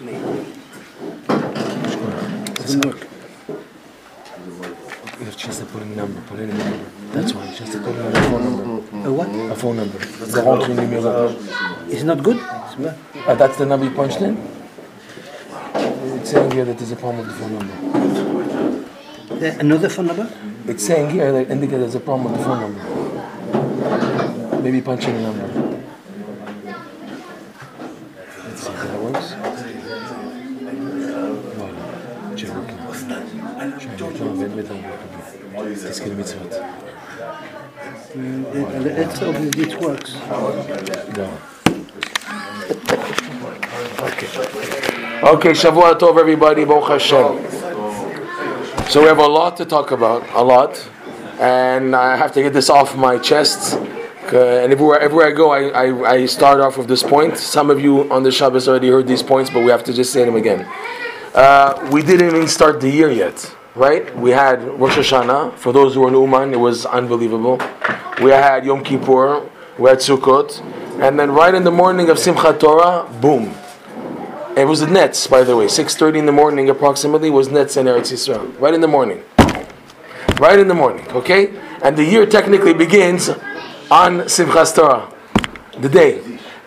actually. Doesn't work. You have chance to put in a number, put in a number. That's why, just to put in a phone number. A what? A phone number. The rentre numéro. It's not good? Uh, that's the number you punched in? It's saying here that there's a problem with the phone number. There- Another phone number? It's saying here that indicates there's a problem with the phone number. Maybe punch in a number. Let's see if that works. Voilà. J'ai working. Je vais mettre dans le Qu'est-ce qu'il met sur Hope that works. Okay, Shavua Tov, everybody. Baruch Hashem. So we have a lot to talk about, a lot, and I have to get this off my chest. Uh, and everywhere, everywhere I go, I, I, I start off with this point. Some of you on the Shabbos already heard these points, but we have to just say them again. Uh, we didn't even start the year yet, right? We had Rosh Hashanah. For those who were in Uman, it was unbelievable. We had Yom Kippur, we had Sukkot, and then right in the morning of Simchat Torah, boom. It was the nets, by the way. 6.30 in the morning approximately was nets in Eretz Yisrael. Right in the morning. Right in the morning, okay? And the year technically begins on Simchas Torah, the day.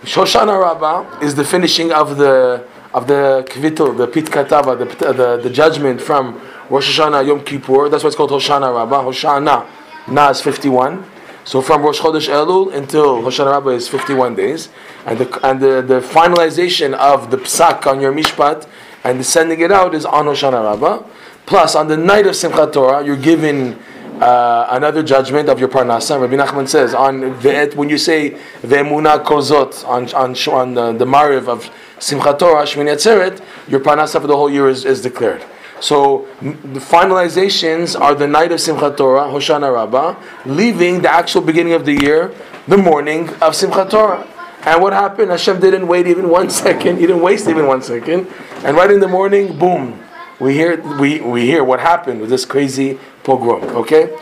Hoshana Rabbah is the finishing of the of the kvitul, the pit katava, the, the, the judgment from Rosh Hashanah Yom Kippur. That's why it's called Hoshana Rabbah. Hoshana, Na is 51. So from Rosh Chodesh Elul until Hoshana Rabbah is 51 days. And the, and the, the finalization of the psak on your mishpat and the sending it out is on Hoshana Rabbah. Plus, on the night of Simchat Torah, you're given uh, another judgment of your parnasa. Rabbi Nachman says on ve'et when you say ve'emuna kozot on on, on the, the mariv of Simchat Torah Shmini Atzeret, your parnasa for the whole year is, is declared. So the finalizations are the night of Simchat Torah, Hoshana Rabbah, leaving the actual beginning of the year, the morning of Simchat Torah. And what happened? Hashem didn't wait even one second. He didn't waste even one second. And right in the morning, boom, we hear we, we hear what happened with this crazy pogrom. Okay,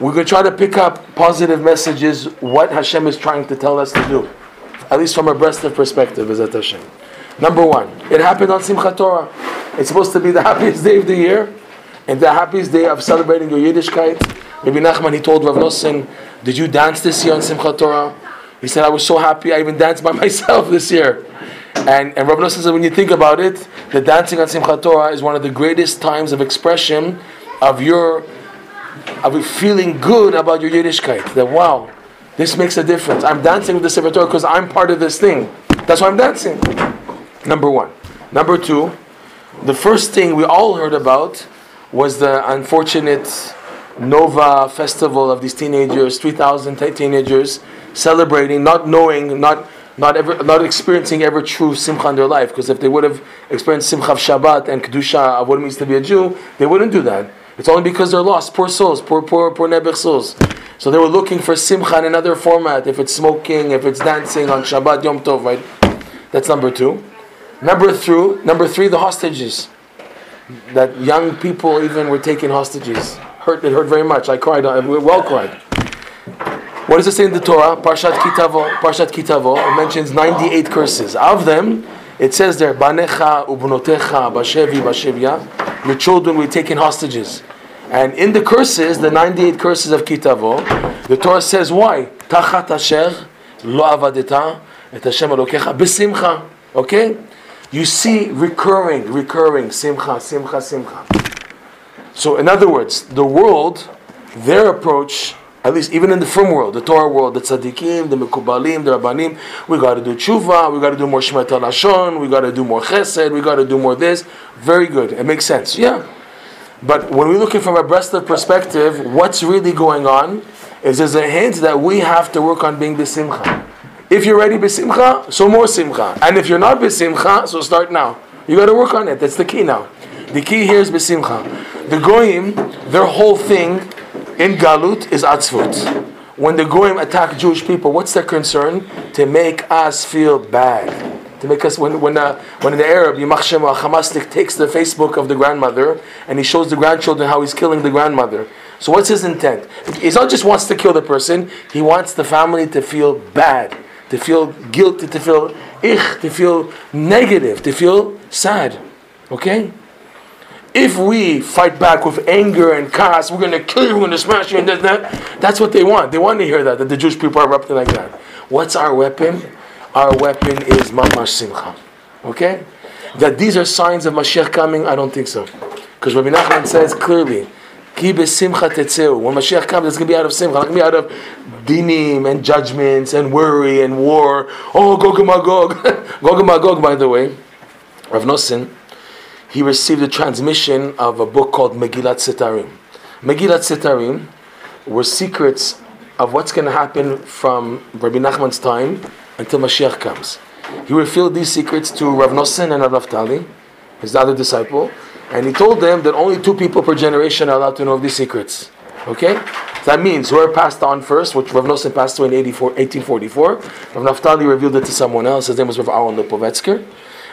we're to try to pick up positive messages. What Hashem is trying to tell us to do, at least from a breastive perspective, is that Hashem. Number one, it happened on Simchat Torah. It's supposed to be the happiest day of the year, and the happiest day of celebrating your Yiddishkeit. Rebbe Nachman he told Rav Nosson, "Did you dance this year on Simchat Torah?" He said, "I was so happy. I even danced by myself this year." And and Rav Nosson said, when you think about it, the dancing on Simchat Torah is one of the greatest times of expression of your of feeling good about your Yiddishkeit. That wow, this makes a difference. I'm dancing with the Sefer Torah because I'm part of this thing. That's why I'm dancing. Number one. Number two, the first thing we all heard about was the unfortunate Nova festival of these teenagers, 3,000 teenagers celebrating, not knowing, not not ever, not experiencing ever true simcha in their life. Because if they would have experienced simcha of Shabbat and kedusha of what it means to be a Jew, they wouldn't do that. It's only because they're lost, poor souls, poor poor poor nebech souls. So they were looking for simcha in another format. If it's smoking, if it's dancing on Shabbat Yom Tov, right? That's number two. Number three, number three, the hostages. That young people even were taken hostages. Hurt, it hurt very much. I cried. Uh, I well cried. What does it say in the Torah? Parshat Kitavo. Parshat Kitavo. It mentions 98 curses. Of them, it says there, Banecha ubunotecha bashevi bashevya. Your children were taken hostages. And in the curses, the 98 curses of Kitavo, the Torah says why? Tachat asher lo avadeta et Hashem. Okay? You see recurring, recurring, simcha, simcha, simcha. So, in other words, the world, their approach, at least even in the firm world, the Torah world, the tzaddikim, the mekubalim, the rabbanim, we got to do tshuva, we got to do more shmet lashon, we got to do more chesed, we got to do more this. Very good. It makes sense. Yeah. But when we're looking from a breasted perspective, what's really going on is there's a hint that we have to work on being besimcha. If you're ready besimcha, so more simcha. And if you're not besimcha, so start now. You got to work on it. That's the key now. The key here is besimcha. The goyim, their whole thing in galut is atzvut. When the goyim attack Jewish people, what's their concern? To make us feel bad. To make us when when uh, when the Arab Yimach Shem or Hamasnik takes the Facebook of the grandmother and he shows the grandchildren how he's killing the grandmother. So what's his intent? He's not just wants to kill the person. He wants the family to feel bad, to feel guilty, to feel ich, to feel negative, to feel sad. Okay? If we fight back with anger and chaos, we're going to kill you, we're to smash you, and that, that, that's what they want. They want to hear that, that the Jewish people are erupting like that. What's our weapon? Our weapon is mamash simcha. Okay? That these are signs of Mashiach coming, I don't think so. Because Rabbi Nachman says clearly, Ki besimcha tetzeu. When Mashiach comes, it's going to be out of simcha. It's going to be out of dinim and judgments and worry and war. Oh, Gog and Magog. Gog and Magog, by the way, Rav Nosson, he received a transmission of a book called Megillat Setarim. Megillat Setarim were secrets of what's going to happen from Rabbi Nachman's time until Mashiach comes. He revealed these secrets to Rav Nosson and Rav Naftali, his other disciple, and he told them that only two people per generation are allowed to know of these secrets. Okay? That means whoever passed on first, which Rav Nosson passed away in 84, 1844, Rav Naftali revealed it to someone else. His name was Rav Aaron Lipovetsker.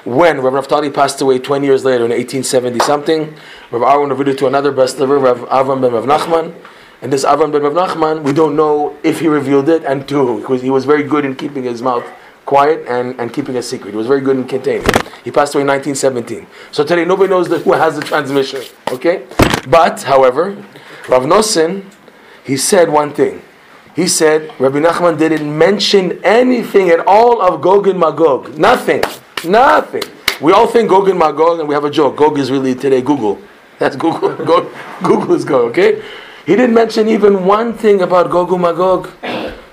When Rav Naftali passed away 20 years later in 1870 something, Rav Aaron revealed it to another bestseller, Rav Avram ben Rav Nachman. And this Avram ben Rav Nachman, we don't know if he revealed it and to who, because he was very good in keeping his mouth quiet and, and keeping a secret. He was very good in containing. He passed away in 1917. So today nobody knows the, who has the transmission. Okay? But, however, Rav Nosson, he said one thing. He said Rabbi Nachman didn't mention anything at all of Gog and Magog. Nothing. Nothing. We all think Gog and Magog, and we have a joke. Gog is really today Google. That's Google. Gog, Google is Gog, okay? He didn't mention even one thing about Gog and Magog.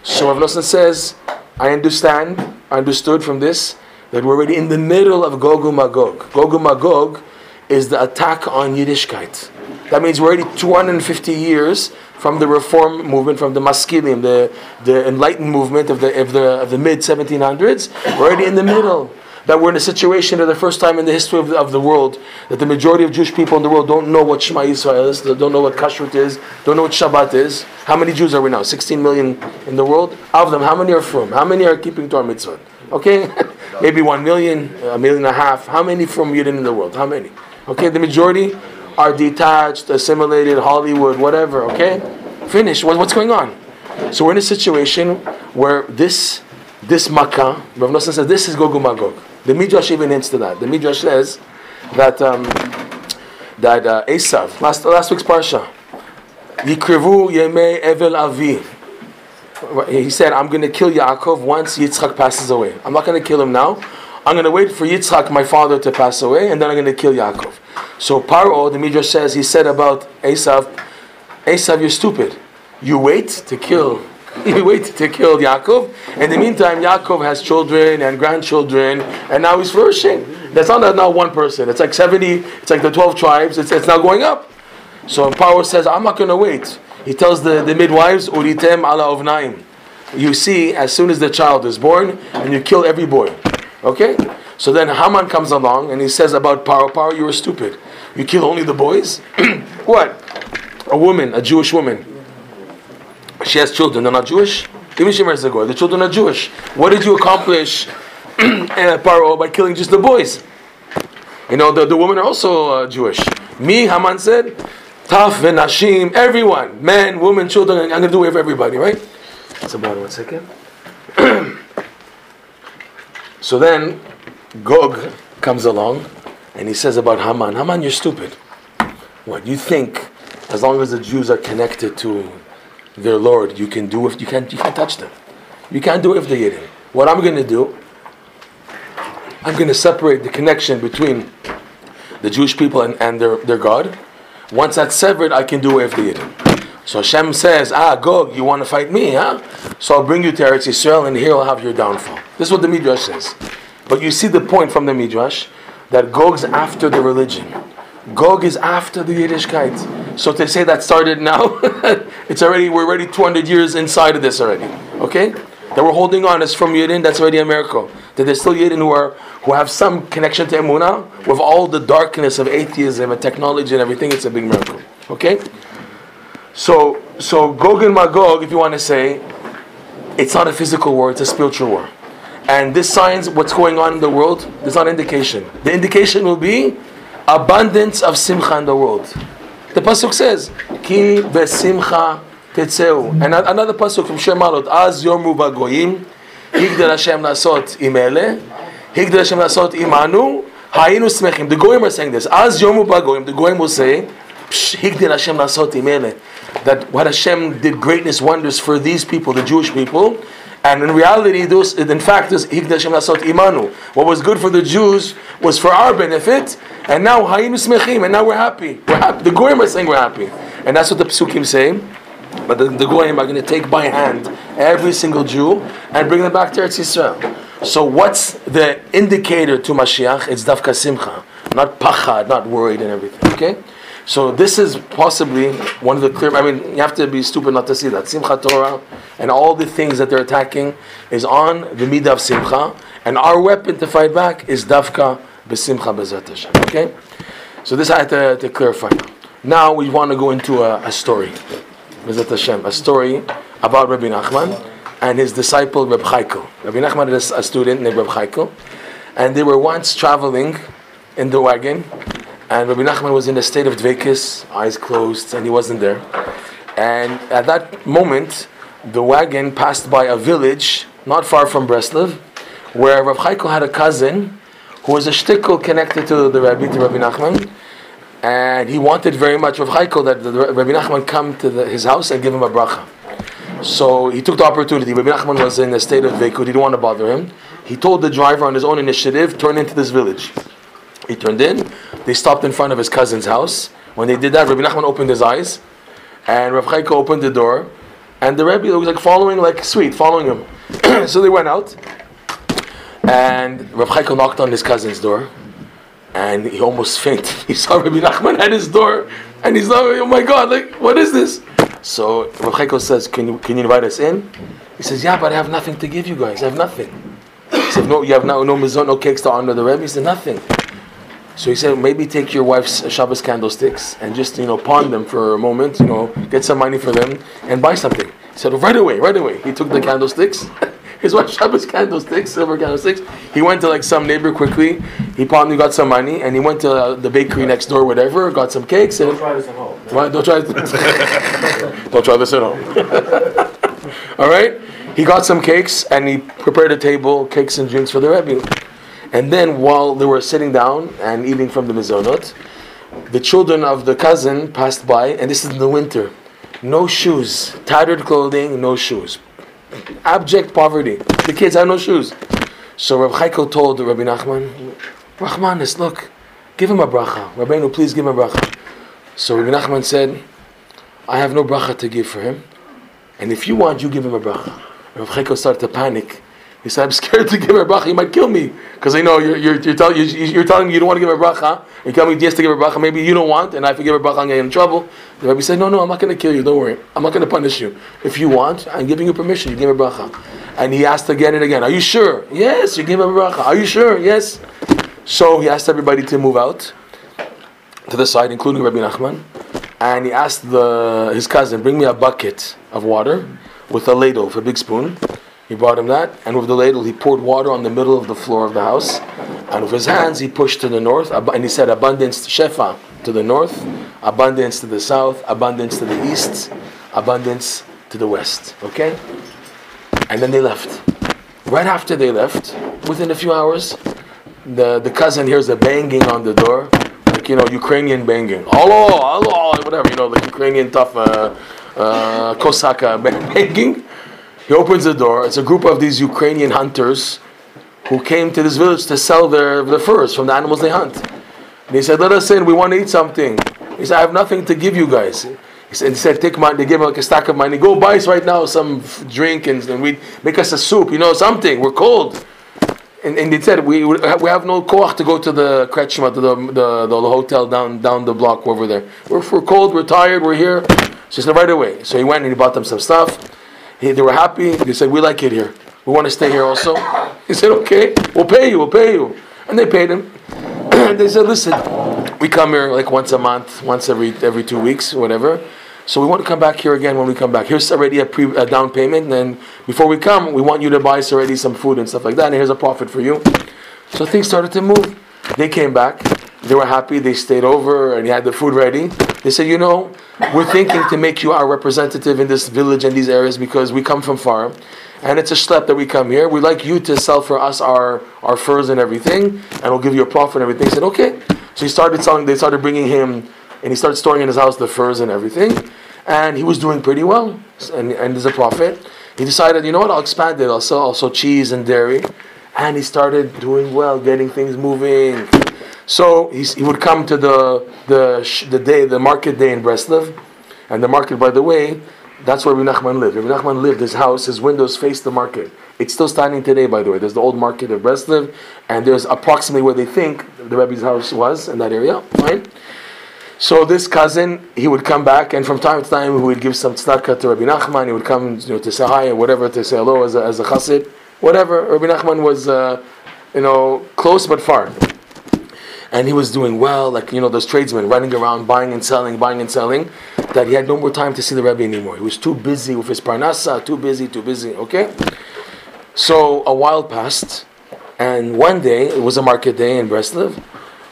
So Rav Nosson says, I understand, I understood from this that we're already in the middle of Gog and Magog. Gog and Magog is the attack on Yiddishkeit. That means we're already 250 years from the reform movement, from the Maskilim, the, the enlightened movement of the, of the, of the mid 1700s. We're already in the middle. That we're in a situation for the first time in the history of the, of the world that the majority of Jewish people in the world don't know what Shema Yisrael is, don't know what Kashrut is, don't know what Shabbat is. How many Jews are we now? 16 million in the world? Of them, how many are from? How many are keeping Torah mitzvah? Okay? Maybe 1 million, a million and a half. How many from Yidden in the world? How many? Okay, the majority are detached, assimilated, Hollywood, whatever, okay? Finish. What, what's going on? So we're in a situation where this this makkah, Rav Nosson says this is Gog Magog. The Midrash even hints to that. The Midrash says that um, that uh, Esav, last last week's parsha, Yemei Evel Avi. He said, "I'm going to kill Yaakov once Yitzchak passes away. I'm not going to kill him now. I'm going to wait for Yitzchak, my father, to pass away, and then I'm going to kill Yaakov." So Paro, the Midrash says, he said about Esav, Esav, you're stupid. You wait to kill you wait to kill Yaakov. In the meantime, Yaakov has children and grandchildren, and now he's flourishing. That's not not one person. It's like 70, it's like the 12 tribes. It's, it's now going up. So Paro says, I'm not going to wait. He tells the, the midwives, Uritem ala ovnaim. You see, as soon as the child is born, and you kill every boy. Okay? So then Haman comes along and he says about Paro, Paro, you are stupid. You kill only the boys? what? A woman, a Jewish woman. She has children, they're not Jewish? Even she marries a goy. The children are Jewish. What did you accomplish, Paro, by killing just the boys? You know, the, the women are also uh, Jewish. Me, Haman said, Taf, Venashim, everyone, men, women, children, I'm going to do it for everybody, right? That's about one second. so then, Gog comes along and he says about Haman, Haman, you're stupid. What, you think as long as the Jews are connected to their Lord, you can do if you can't you can't touch them. You can't do if they're Yidden. What I'm gonna do, I'm gonna separate the connection between the Jewish people and, and their, their God. Once that's severed, I can do if they're Yidden. So Hashem says, Ah, Gog, you want to fight me, huh? So I'll bring you to Eretz Yisrael and here I'll have your downfall. This is what the Midrash says. But you see the point from the Midrash that Gog's after the religion. Gog is after the Yiddishkeit. So to say that started now, it's already we're already 200 years inside of this already. Okay, that we're holding on is from Yidden. That's already a miracle. That there's still Yidden who are who have some connection to Emunah with all the darkness of atheism and technology and everything. It's a big miracle. Okay, so so Gog and Magog, if you want to say, it's not a physical war; it's a spiritual war. And this signs what's going on in the world. There's not indication. The indication will be abundance of simcha in the world. The pasuk says, "Ki besimcha tetzeu." And another pasuk from Shemalot, "Az yomu bagoyim, higdel Hashem lasot imele, higdel Hashem lasot imanu, Hayinu smechim. The goyim are saying this. As yomu bagoyim, the goyim will say, "Psh, Higdil Hashem lasot imele." That what Hashem did greatness wonders for these people, the Jewish people, and in reality, those in fact, this Higdil Hashem lasot imanu. What was good for the Jews was for our benefit, and now Hayinu smechim, and now we're happy. We're happy. The goyim are saying we're happy, and that's what the psukim say. But the, the goyim are going to take by hand every single Jew and bring them back to Eretz Yisrael. So what's the indicator to Mashiach? It's dafka simcha, not pachad, not worried and everything. Okay, so this is possibly one of the clear. I mean, you have to be stupid not to see that simcha Torah and all the things that they're attacking is on the midah of simcha, and our weapon to fight back is dafka besimcha bezat Hashem. Okay, so this I had to, to clarify. Now we want to go into a, a story. Bezat Hashem, a story about Rabbi Nachman and his disciple Reb Chaikel. Rabbi Nachman is a student named Reb Chaikel, and they were once traveling in the wagon, and Rabbi Nachman was in a state of dvekis, eyes closed, and he wasn't there. And at that moment, the wagon passed by a village not far from Breslov, where Reb Chaikel had a cousin who was a shtickle connected to the Rabbi, to Rabbi Nachman, and he wanted very much Rav Chaikel that the, Rabbi Nachman come to the, his house and give him a bracha. So he took the opportunity. Rabbi Nachman was in a state of vacuum. He didn't want to bother him. He told the driver on his own initiative, turn into this village. He turned in. They stopped in front of his cousin's house. When they did that, Rabbi Nachman opened his eyes, and Rav Chaikel opened the door, and the Rebbe was like following, like sweet, following him. so they went out, and Rav Chaikel knocked on his cousin's door, and he almost fainted. He saw Rabbi Nachman at his door, and he's like, "Oh my God! Like, what is this?" So Rav Chaikel says, "Can you can you invite us in?" He says, "Yeah, but I have nothing to give you guys. I have nothing." He said, "No, you have no no mizon, no cakes to honor the Rebbe." He said, "Nothing." So he said, "Maybe take your wife's Shabbos candlesticks and just you know pawn them for a moment. You know, get some money for them and buy something." He said, "Right away, right away." He took the candlesticks. His wife's Shabbos candlesticks, silver candlesticks. He went to like some neighbor quickly. He pawned, he got some money, and he went to uh, the bakery next door, whatever. Got some cakes and. Don't try this at home. Why, don't try. don't try this at home. All right. He got some cakes and he prepared a table, cakes and drinks for the Rebbe. And then, while they were sitting down and eating from the mizonot, the children of the cousin passed by, and this is in the winter. No shoes, tattered clothing, no shoes. Abject poverty. The kids have no shoes. So Rav Chaikel told Rabbi Nachman, Rahmanis, look, give him a bracha. Rabbeinu, please give him a bracha. So Rabbi Nachman said, I have no bracha to give for him. And if you want, you give him a bracha. Rav Chaikel started to panic. He said, I'm scared to give her bracha. He might kill me. Because I know you're, you're, you're, tell, you're, you're telling me you don't want to give her bracha. You're telling me yes to give her bracha. Maybe you don't want, and if I give a bracha, I'm get in trouble. The Rabbi said, No, no, I'm not going to kill you. Don't worry. I'm not going to punish you. If you want, I'm giving you permission. You give her bracha. And he asked again and again, Are you sure? Yes, you give her bracha. Are you sure? Yes. So he asked everybody to move out to the side, including Rabbi Nachman. And he asked the, his cousin, Bring me a bucket of water with a ladle, with a big spoon. He brought him that, and with the ladle, he poured water on the middle of the floor of the house. And with his hands, he pushed to the north, and he said, Abundance, to Shefa, to the north, abundance to the south, abundance to the east, abundance to the west. Okay? And then they left. Right after they left, within a few hours, the, the cousin hears a banging on the door, like, you know, Ukrainian banging. Hello, hello, whatever, you know, the Ukrainian tough uh, uh, Kosaka banging. He opens the door. It's a group of these Ukrainian hunters who came to this village to sell their, their furs from the animals they hunt. And he said, Let us in, we want to eat something. He said, I have nothing to give you guys. He said, he said Take money. They gave him like a stack of money. Go buy us right now some drink and, and we make us a soup, you know, something. We're cold. And, and they said, we, we have no koach to go to the Kretschma, to the, the, the, hotel down down the block over there. We're, we're cold, we're tired, we're here. So he said, right away. So he went and he bought them some stuff. He, they were happy. They said, we like it here. We want to stay here also. He said, okay, we'll pay you, we'll pay you. And they paid him. they said, listen, we come here like once a month, once every every two weeks, whatever. So we want to come back here again when we come back. Here's already a, pre, a down payment, and before we come, we want you to buy us already some food and stuff like that, and here's a profit for you. So things started to move. They came back. They were happy. They stayed over, and he had the food ready. They said, you know, we're thinking to make you our representative in this village and these areas because we come from far, and it's a schlep that we come here. We'd like you to sell for us our, our furs and everything, and we'll give you a profit and everything. He said, okay. So he started selling, they started bringing him, and he started storing in his house the furs and everything, and he was doing pretty well, and, and there's a profit. He decided, you know what, I'll expand it, I'll sell also cheese and dairy, and he started doing well, getting things moving. So he, would come to the, the, the day, the market day in Breslov, and the market, by the way, that's where Rabbi Nachman lived. Rabbi Nachman lived, his house, his windows face the market. It's still standing today, by the way. There's the old market of Breslov, and there's approximately where they think the Rebbe's house was in that area. right? So this cousin, he would come back, and from time to time, he would give some tzedakah to Rabbi Nachman. He would come, you know, to say hi and whatever, to say hello as a, as a chassid, whatever. Rabbi Nachman was, uh, you know, close but far and he was doing well, like you know those tradesmen running around buying and selling, buying and selling, that he had no more time to see the Rebbe anymore. He was too busy with his parnasa, too busy, too busy. Okay, so a while passed, and one day it was a market day in Breslov,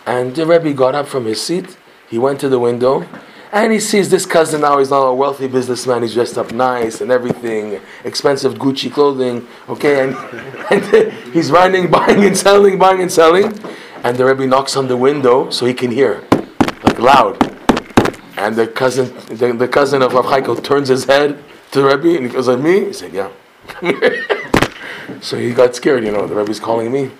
and the Rebbe got up from his seat. He went to the window, and he sees this cousin now. He's now a wealthy businessman. He's dressed up nice and everything, expensive Gucci clothing. Okay, and, and he's running, buying and selling, buying and selling and the Rebbe knocks on the window so he can hear, like loud. And the cousin, the, the cousin of Rav Chaikel turns his head to the Rebbe and he goes, "Like me?" He said, "Yeah." so he got scared, you know. The Rebbe's calling me,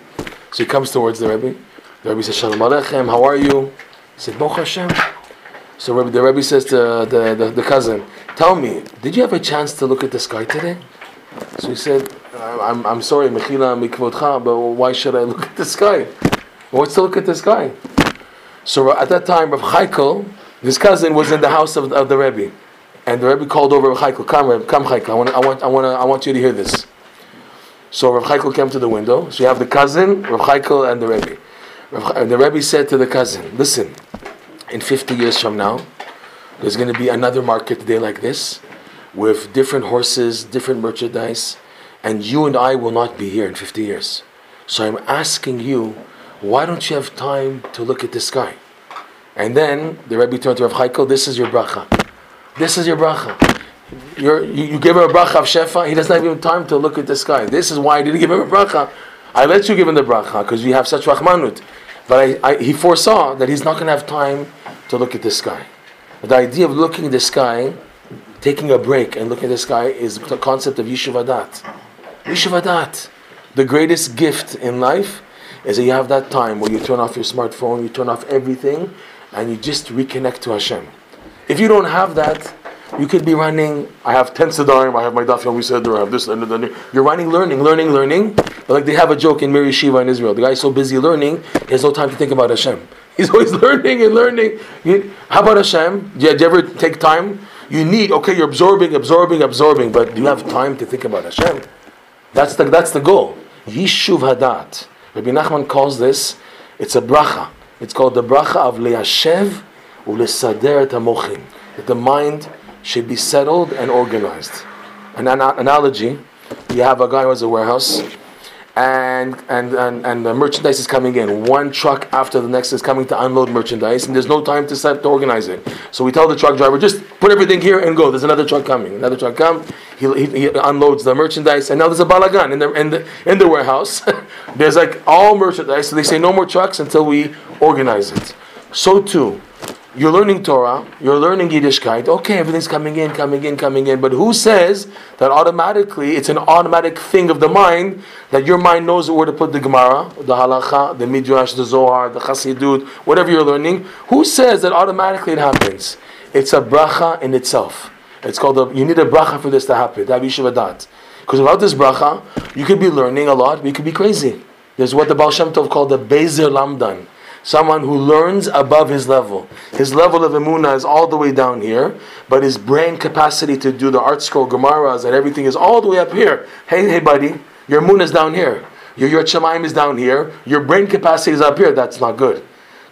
so he comes towards the Rebbe. The Rebbe says, "Shalom Aleichem, how are you?" He said, "Baruch Hashem." So Rebbe, the Rebbe says to the, the, the cousin, "Tell me, did you have a chance to look at the sky today?" So he said, "I'm, I'm sorry, Mechila Mikvodcha, but why should I look at the sky?" What's to look at this guy? So uh, at that time, Rav Chaikel, his cousin, was in the house of, of the Rebbe, and the Rebbe called over Rav Chaikel, "Come, Rebbe, come, Chaikel. I want, I want, I want, I want you to hear this." So Rav Chaikel came to the window. So you have the cousin, Rav Chaikel, and the Rebbe. And the Rebbe said to the cousin, "Listen, in 50 years from now, there's going to be another market day like this, with different horses, different merchandise, and you and I will not be here in 50 years. So I'm asking you." Why don't you have time to look at the sky? And then the Rebbe turned to Rav Chaikel, this is your bracha. This is your bracha. You're, you, you give him a bracha of Shefa, he doesn't have even time to look at the sky. This is why I didn't give him a bracha. I let you give him the bracha because you have such Rahmanut. But I, I, he foresaw that he's not going to have time to look at the sky. But the idea of looking at the sky, taking a break and looking at the sky is the concept of Yishuv Adat. Yishuv Adat. The greatest gift in life is that you have that time where you turn off your smartphone, you turn off everything, and you just reconnect to Hashem. If you don't have that, you could be running. I have ten. I have my daf yomi seder. I have this and that. You're running, learning, learning, learning. But like they have a joke in Mir Yeshiva in Israel. The guy's so busy learning, he has no time to think about Hashem. He's always learning and learning. How about Hashem? Do you, do you ever take time? You need. Okay, you're absorbing, absorbing, absorbing. But do you have time to think about Hashem? That's the that's the goal. Yishuv hadat. Rabbi Nachman calls this, it's a bracha. It's called the bracha of liyashev ulesader et. That the mind should be settled and organized. An ana- analogy, you have a guy who has a warehouse, and, and, and, and the merchandise is coming in. One truck after the next is coming to unload merchandise, and there's no time to set to organize it. So we tell the truck driver, just put everything here and go. There's another truck coming. Another truck come. He, he, he unloads the merchandise, and now there's a balagan in the in the in the warehouse. there's like all merchandise. So they say no more trucks until we organize it. So too, you're learning Torah, you're learning Yiddishkeit. Okay, everything's coming in, coming in, coming in. But who says that automatically it's an automatic thing of the mind that your mind knows where to put the Gemara, the Halacha, the Midrash, the Zohar, the Chassidut, whatever you're learning? Who says that automatically it happens? It's a bracha in itself. It's called a, you need a bracha for this to happen. That Adat. Because without this bracha, you could be learning a lot, but you could be crazy. There's what the Baal Shem Tov called the Bezer Lamdan. Someone who learns above his level. His level of emuna is all the way down here, but his brain capacity to do the art scroll gemaras and everything is all the way up here. Hey, hey, buddy, your moon is down here. Your your shemaim is down here. Your brain capacity is up here. That's not good.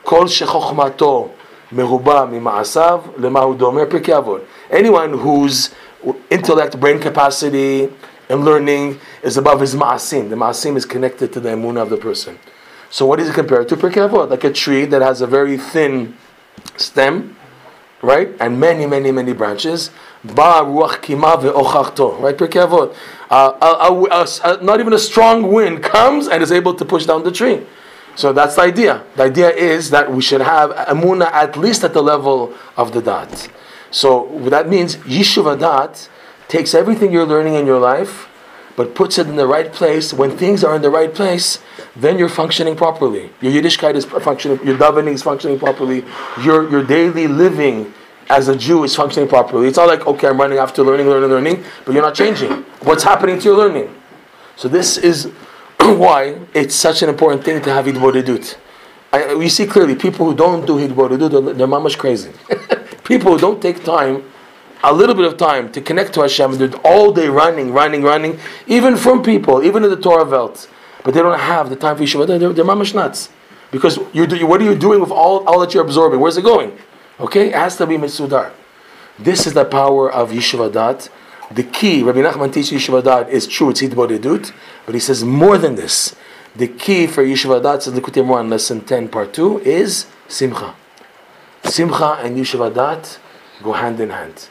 Kol shechochmato mehuba mimaasav domer. Anyone whose intellect, brain capacity, and learning is above his ma'asim. The ma'asim is connected to the emunah of the person. So what is it compared to? Pirkei Avot, like a tree that has a very thin stem, right, and many, many, many branches. Ba ruach kima ve'ochachto. Right, Pirkei Avot. Uh, a- a- a- not even a strong wind comes and is able to push down the tree. So that's the idea. The idea is that we should have amuna at least at the level of the dat. So that means yishuv dat takes everything you're learning in your life, but puts it in the right place. When things are in the right place, then you're functioning properly. Your Yiddishkeit is functioning. Your davening is functioning properly. Your your daily living as a Jew is functioning properly. It's not like okay, I'm running after learning, learning, learning, but you're not changing. What's happening to your learning? So this is why it's such an important thing to have Hidbodedut. I, we see clearly people who don't do Hidbodedut, they're, they're mamash crazy. people who don't take time, a little bit of time to connect to Hashem, and they're all day running, running, running, even from people, even in the Torah belt, but they don't have the time for Yeshiva, they're, they're mamash nuts. Because you're, do- what are you doing with all, all that you're absorbing? Where's it going? Okay? It has to be Mitzudar. This is the power of Yeshiva Dat. The key, Rabbi Nachman teaches Yeshiva Dat is true, it's Hidbodedut, but he says more than this. The key for Yeshiva Dat, says Likutei Moharan, lesson 10, part 2, is Simcha. Simcha and Yeshiva Dat go hand in hand.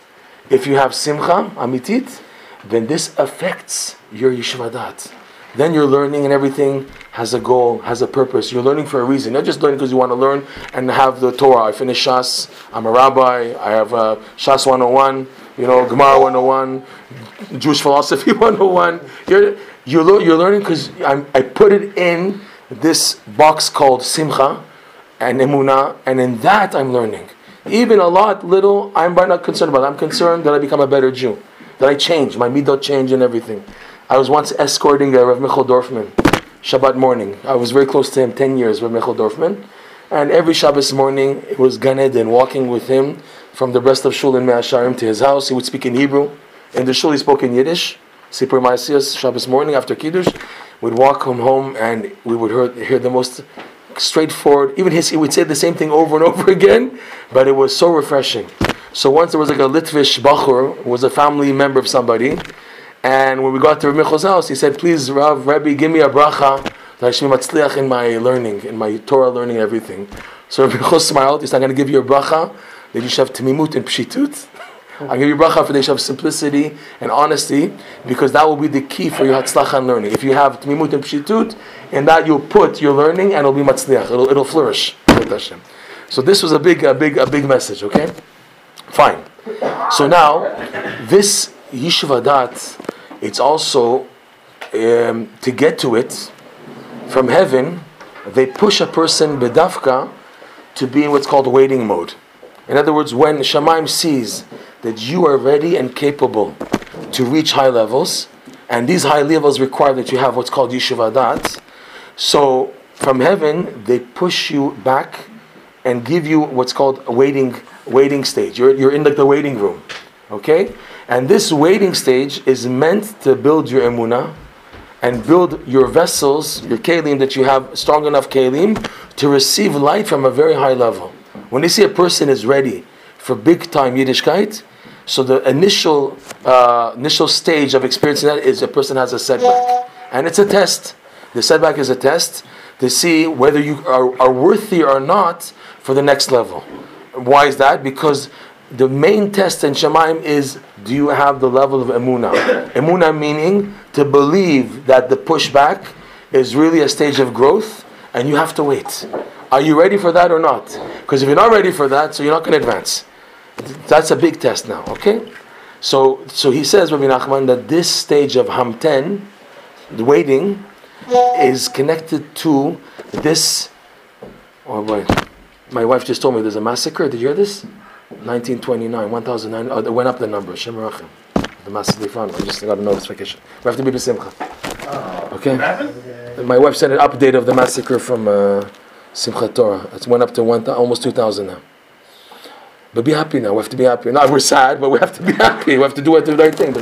If you have Simcha, Amitit, then this affects your Yeshiva Dat. Then your learning and everything has a goal, has a purpose. You're learning for a reason, not just learning because you want to learn and have the Torah. I finished Shas, I'm a rabbi, I have uh, Shas 101, you know, Gemara 101, Jewish philosophy 101. You're, you're, lear- you're learning because I put it in this box called Simcha and Emunah, and in that I'm learning. Even a lot, little, I'm right not concerned about. I'm concerned that I become a better Jew, that I change, my midot change and everything. I was once escorting uh, Rav Michel Dorfman, Shabbat morning. I was very close to him, 10 years, Rav Michel Dorfman. And every Shabbos morning, it was Gan Eden, walking with him from the breast of Shul in Me'ah She'arim to his house. He would speak in Hebrew. In the Shul, he spoke in Yiddish. Sipur Ma'asiyas, Shabbos morning after Kiddush. We'd walk him home and we would hear, hear the most straightforward. Even his, he would say the same thing over and over again, but it was so refreshing. So once there was like a Litvish Bachur, was a family member of somebody, and when we got to Rav house, he said, "Please, Rav, Rebbe, give me a bracha I should be matzliach in my learning, in my Torah learning, everything." So Rav Michel smiled. He said, "I'm going to give you a bracha that you should have timimut and pshitut." I'll give you bracha for should have simplicity and honesty, because that will be the key for your hatzlacha and learning. If you have timimut and pshitut, in that you'll put your learning and it'll be matzliach. It'll, it'll flourish. So this was a big, a big, a big message. Okay, fine. So now, this yeshiva dat, it's also um, to get to it from heaven. They push a person bedafka to be in what's called waiting mode. In other words, when Shemaim sees that you are ready and capable to reach high levels, and these high levels require that you have what's called yeshiva dat, so from heaven they push you back and give you what's called a waiting waiting stage. You're, you're in like the waiting room, okay? And this waiting stage is meant to build your emuna and build your vessels, your kalim that you have strong enough kalim to receive light from a very high level. When you see a person is ready for big time Yiddishkeit, so the initial uh, initial stage of experiencing that is a person has a setback, and it's a test. The setback is a test to see whether you are, are worthy or not for the next level. Why is that? Because the main test in Shemaim is do you have the level of emuna? emuna meaning to believe that the pushback is really a stage of growth, and you have to wait. Are you ready for that or not? Because if you're not ready for that, so you're not going to advance. That's a big test now. Okay, so so he says, Rabbi Nachman, that this stage of hamten, the waiting, is connected to this. Oh boy, my wife just told me there's a massacre. Did you hear this? 1929, 1009. Oh, they went up the number. Shem Rachim. The massacre they found. I just got a notification. We have to be besimcha. Okay. My wife sent an update of the massacre from uh, Simchat Torah. It went up to one, thou- almost 2,000 now. But be happy now. We have to be happy. Now we're sad, but we have to be happy. We have to do it the right thing.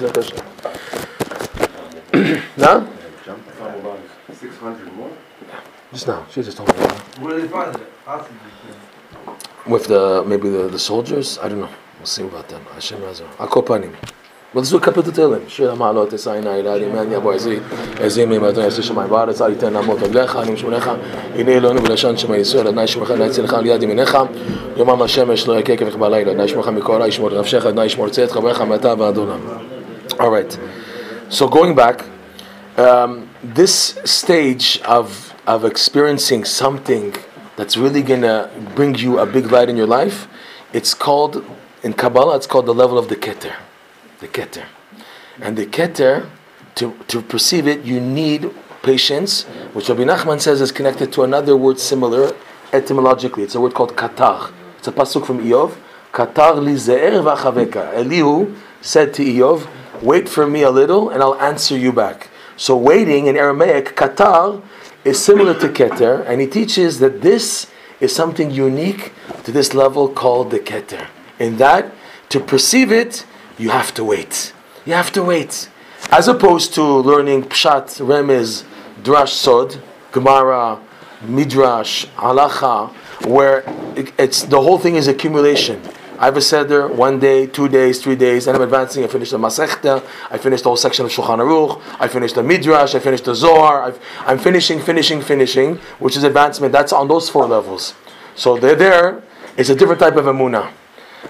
No? Six hundred more. Just now. She just told me. Where did they find it? With the maybe the, the soldiers, I don't know. We'll see about that. Hashem Razor. Akopanim. Let's do a couple of Tehillim. Shir Ma'alot Esayna Ilad Iman Yabo Ezi Ezi Mei Matan Yasi Shemai Ba'aretz Al Avlecha Anim Shema Adnai Adnai Al Yomam HaShemesh Lo Adnai Nafshecha Adnai Tzet Chavecha Mata V'Adolam All right. So going back, um, this stage of of experiencing something that's really gonna bring you a big light in your life, it's called in Kabbalah. It's called the level of the Keter, the Keter, and the Keter. To, to perceive it, you need patience, which Rabbi Nachman says is connected to another word similar etymologically. It's a word called katar. It's a pasuk from Iyov. Katar li ze'er v'achaveka. Elihu said to Iyov, "Wait for me a little, and I'll answer you back." So waiting in Aramaic, katar, is similar to keter, and he teaches that this is something unique to this level called the keter. In that, to perceive it, you have to wait. You have to wait. As opposed to learning pshat, remez, drash, sod, gemara, midrash, halacha, where it- it's the whole thing is accumulation. I have a seder one day, two days, three days, and I'm advancing. I finished the Masechta, I finished the whole section of Shulchan Aruch, I finished the Midrash, I finished the Zohar. I've, I'm finishing, finishing, finishing, which is advancement. That's on those four levels. So they're there. It's a different type of emuna.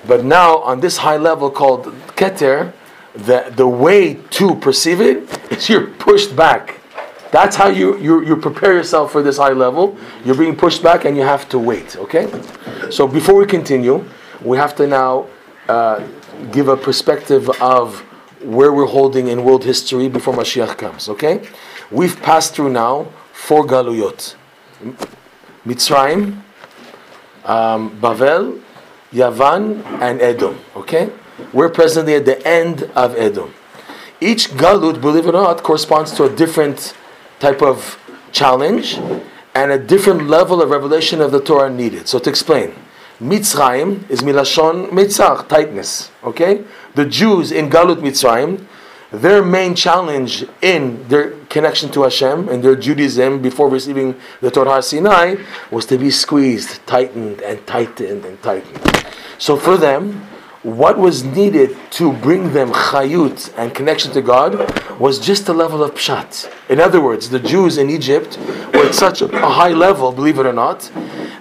But now on this high level called Keter, the, the way to perceive it is you're pushed back. That's how you, you, you prepare yourself for this high level. You're being pushed back and you have to wait, okay? So before we continue, we have to now uh, give a perspective of where we're holding in world history before Mashiach comes, okay? We've passed through now four galuyot. Mitzrayim, um, Bavel, Yavan, and Edom, okay? We're presently at the end of Edom. Each galut, believe it or not, corresponds to a different type of challenge and a different level of revelation of the Torah needed. So to explain, Mitzrayim is milashon mitzach, tightness. Okay, the Jews in Galut Mitzrayim, their main challenge in their connection to Hashem and their Judaism before receiving the Torah Sinai was to be squeezed, tightened, and tightened and tightened. So for them, what was needed to bring them chayut and connection to God was just a level of pshat. In other words, the Jews in Egypt were at such a high level, believe it or not,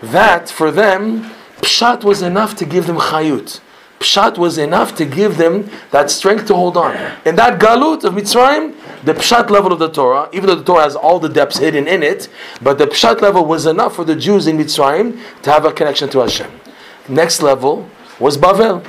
that for them, pshat was enough to give them chayut. Pshat was enough to give them that strength to hold on. In that galut of Mitzrayim, the pshat level of the Torah, even though the Torah has all the depths hidden in it, but the pshat level was enough for the Jews in Mitzrayim to have a connection to Hashem. Next level was Bavel.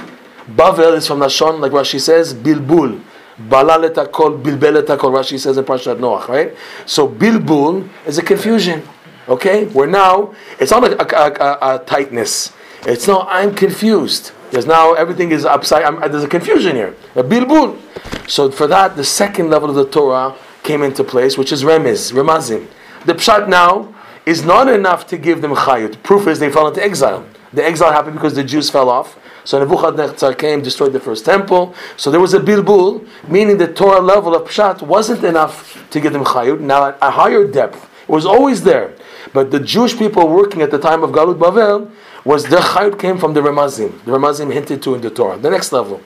Bavel is from Lashon, like Rashi says, Bilbul. Balalet hakol, bilbelet hakol, Rashi says in Parshat Noach, right? So Bilbul is a confusion. Okay? Where now, it's not a, a, a, a tightness. It's no, I'm confused. There's now, everything is upside, I'm, there's a confusion here. A Bilbul. So for that, the second level of the Torah came into place, which is remiz, Remazim. The Pshat now is not enough to give them Chayut. Proof is they fell into exile. The exile happened because the Jews fell off. So Nebuchadnezzar came, destroyed the first temple. So there was a bilbul, meaning the Torah level of pshat wasn't enough to give them chayut. Now at a higher depth, it was always there. But the Jewish people working at the time of Galut Bavel was the chayut came from the Ramazim. The Ramazim hinted to in the Torah. The next level.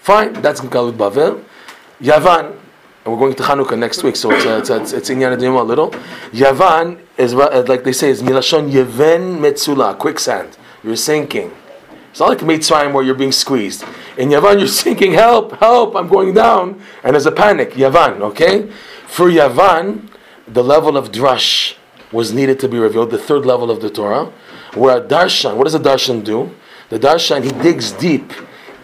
Fine, that's Galut Bavel. Yavan, and we're going to Chanukah next week, so it's uh, it's it's, it's in Yanadima a little. Yavan is uh, like they say is milashon yeven metzula, quicksand. You're sinking. It's not like Mitzrayim where you're being squeezed. In Yavan, you're sinking. Help! Help! I'm going down, and there's a panic. Yavan, okay. For Yavan, the level of drush was needed to be revealed. The third level of the Torah, where a darshan. What does a darshan do? The darshan he digs deep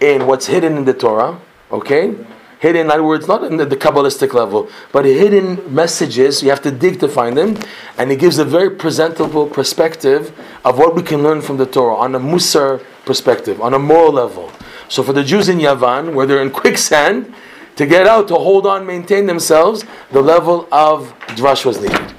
in what's hidden in the Torah. Okay hidden, in other words, not in the, the, Kabbalistic level, but hidden messages. You have to dig to find them. And he gives a very presentable perspective of what we can learn from the Torah on a Musar perspective, on a moral level. So for the Jews in Yavan, where they're in quicksand, to get out, to hold on, maintain themselves, the level of Drash was needed.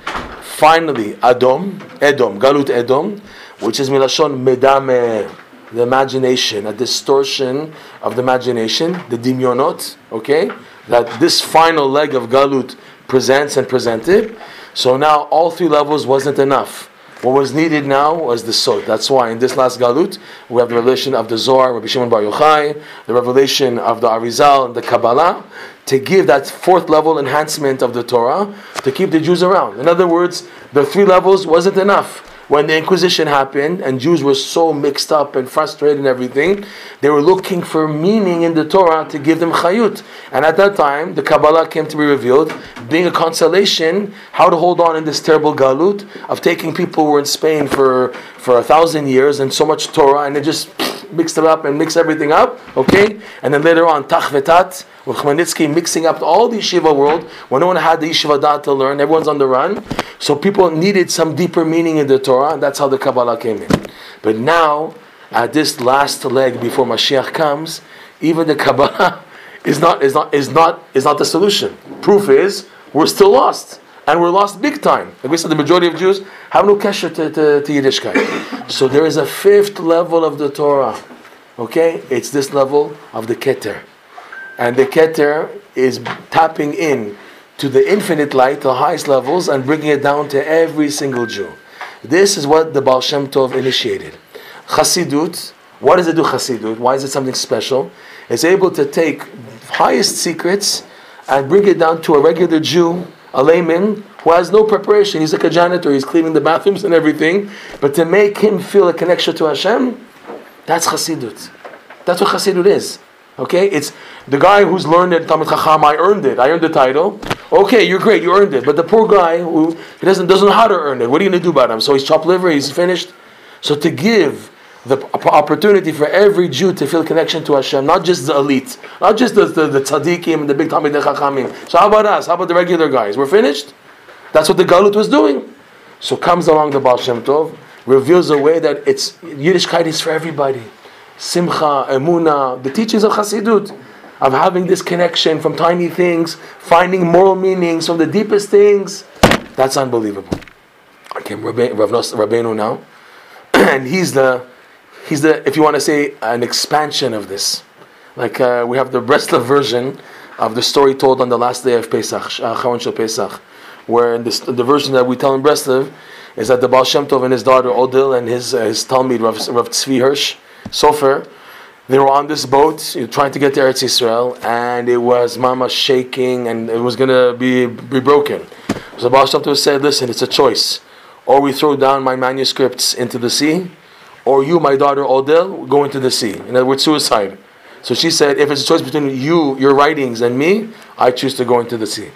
Finally, Adom, Edom, Galut Edom, which is Milashon Medame the imagination, a distortion of the imagination, the dimyonot, okay, that this final leg of Galut presents and presented. So now all three levels wasn't enough What was needed now was the Sod. That's why in this last Galut, we have the revelation of the Zohar, Rabbi Shimon Bar Yochai, the revelation of the Arizal, and the Kabbalah, to give that fourth level enhancement of the Torah, to keep the Jews around. In other words, the three levels wasn't enough. When the Inquisition happened and Jews were so mixed up and frustrated and everything, they were looking for meaning in the Torah to give them chayut. And at that time, the Kabbalah came to be revealed, being a consolation, how to hold on in this terrible galut of taking people who were in Spain for, for a thousand years and so much Torah, and they just mixed it up and mix everything up, okay? And then later on, Tach Vetat, with Khmelnytsky mixing up all the yeshiva world, when no one had the yeshiva dot to learn, everyone's on the run. So people needed some deeper meaning in the Torah, and that's how the Kabbalah came in. But now, at this last leg before Mashiach comes, even the Kabbalah is not is not is not is not the solution. Proof is we're still lost. And we're lost big time. Like we said, the majority of Jews have no kesher to, to, to Yiddishkeit. so there is a fifth level of the Torah. Okay? It's this level of the Keter. And the Keter is tapping in to the infinite light, the highest levels, and bringing it down to every single Jew. This is what the Baal Shem Tov initiated. Chassidut, what does it do, Chassidut? Why is it something special? It's able to take highest secrets and bring it down to a regular Jew, a layman, who has no preparation. He's like a janitor, he's cleaning the bathrooms and everything. But to make him feel a connection to Hashem, that's Chassidut. That's what Chassidut is. Okay? It's the guy who's learned it, Talmud Chacham, I earned it. I earned the title. Okay, you're great, you earned it. But the poor guy who he doesn't, doesn't know how to earn it, what are you going to do about him? So he's chopped liver, he's finished. So to give the opportunity for every Jew to feel connection to Hashem, not just the elite, not just the, the, the tzaddikim and the big Talmud Chachamim. So how about us? How about the regular guys? We're finished? That's what the Galut was doing. So comes along the Baal Shem Tov, reveals a way that it's Yiddishkeit is for everybody. Simcha, Emuna, the teachings of Hasidut, of having this connection from tiny things, finding moral meanings from the deepest things. That's unbelievable. Okay, Rabbe, Rav Nos, Rabbeinu now, and he's the, he's the, if you want to say, an expansion of this. Like uh, we have the Breslov version of the story told on the last day of Pesach, Acharon Shel Pesach, where this, the version that we tell in Breslov is that the Baal Shem Tov and his daughter Odil and his, uh, his Talmud, Rav, Rav Tzvi Hirsch, Sofer, they were on this boat you know, trying to get to Eretz Yisrael, and it was Mama shaking, and it was going to be, be broken. So Baal Shem said, listen, it's a choice. Or we throw down my manuscripts into the sea, or you, my daughter Odil, go into the sea. In other words, suicide. So she said, if it's a choice between you, your writings, and me, I choose to go into the sea.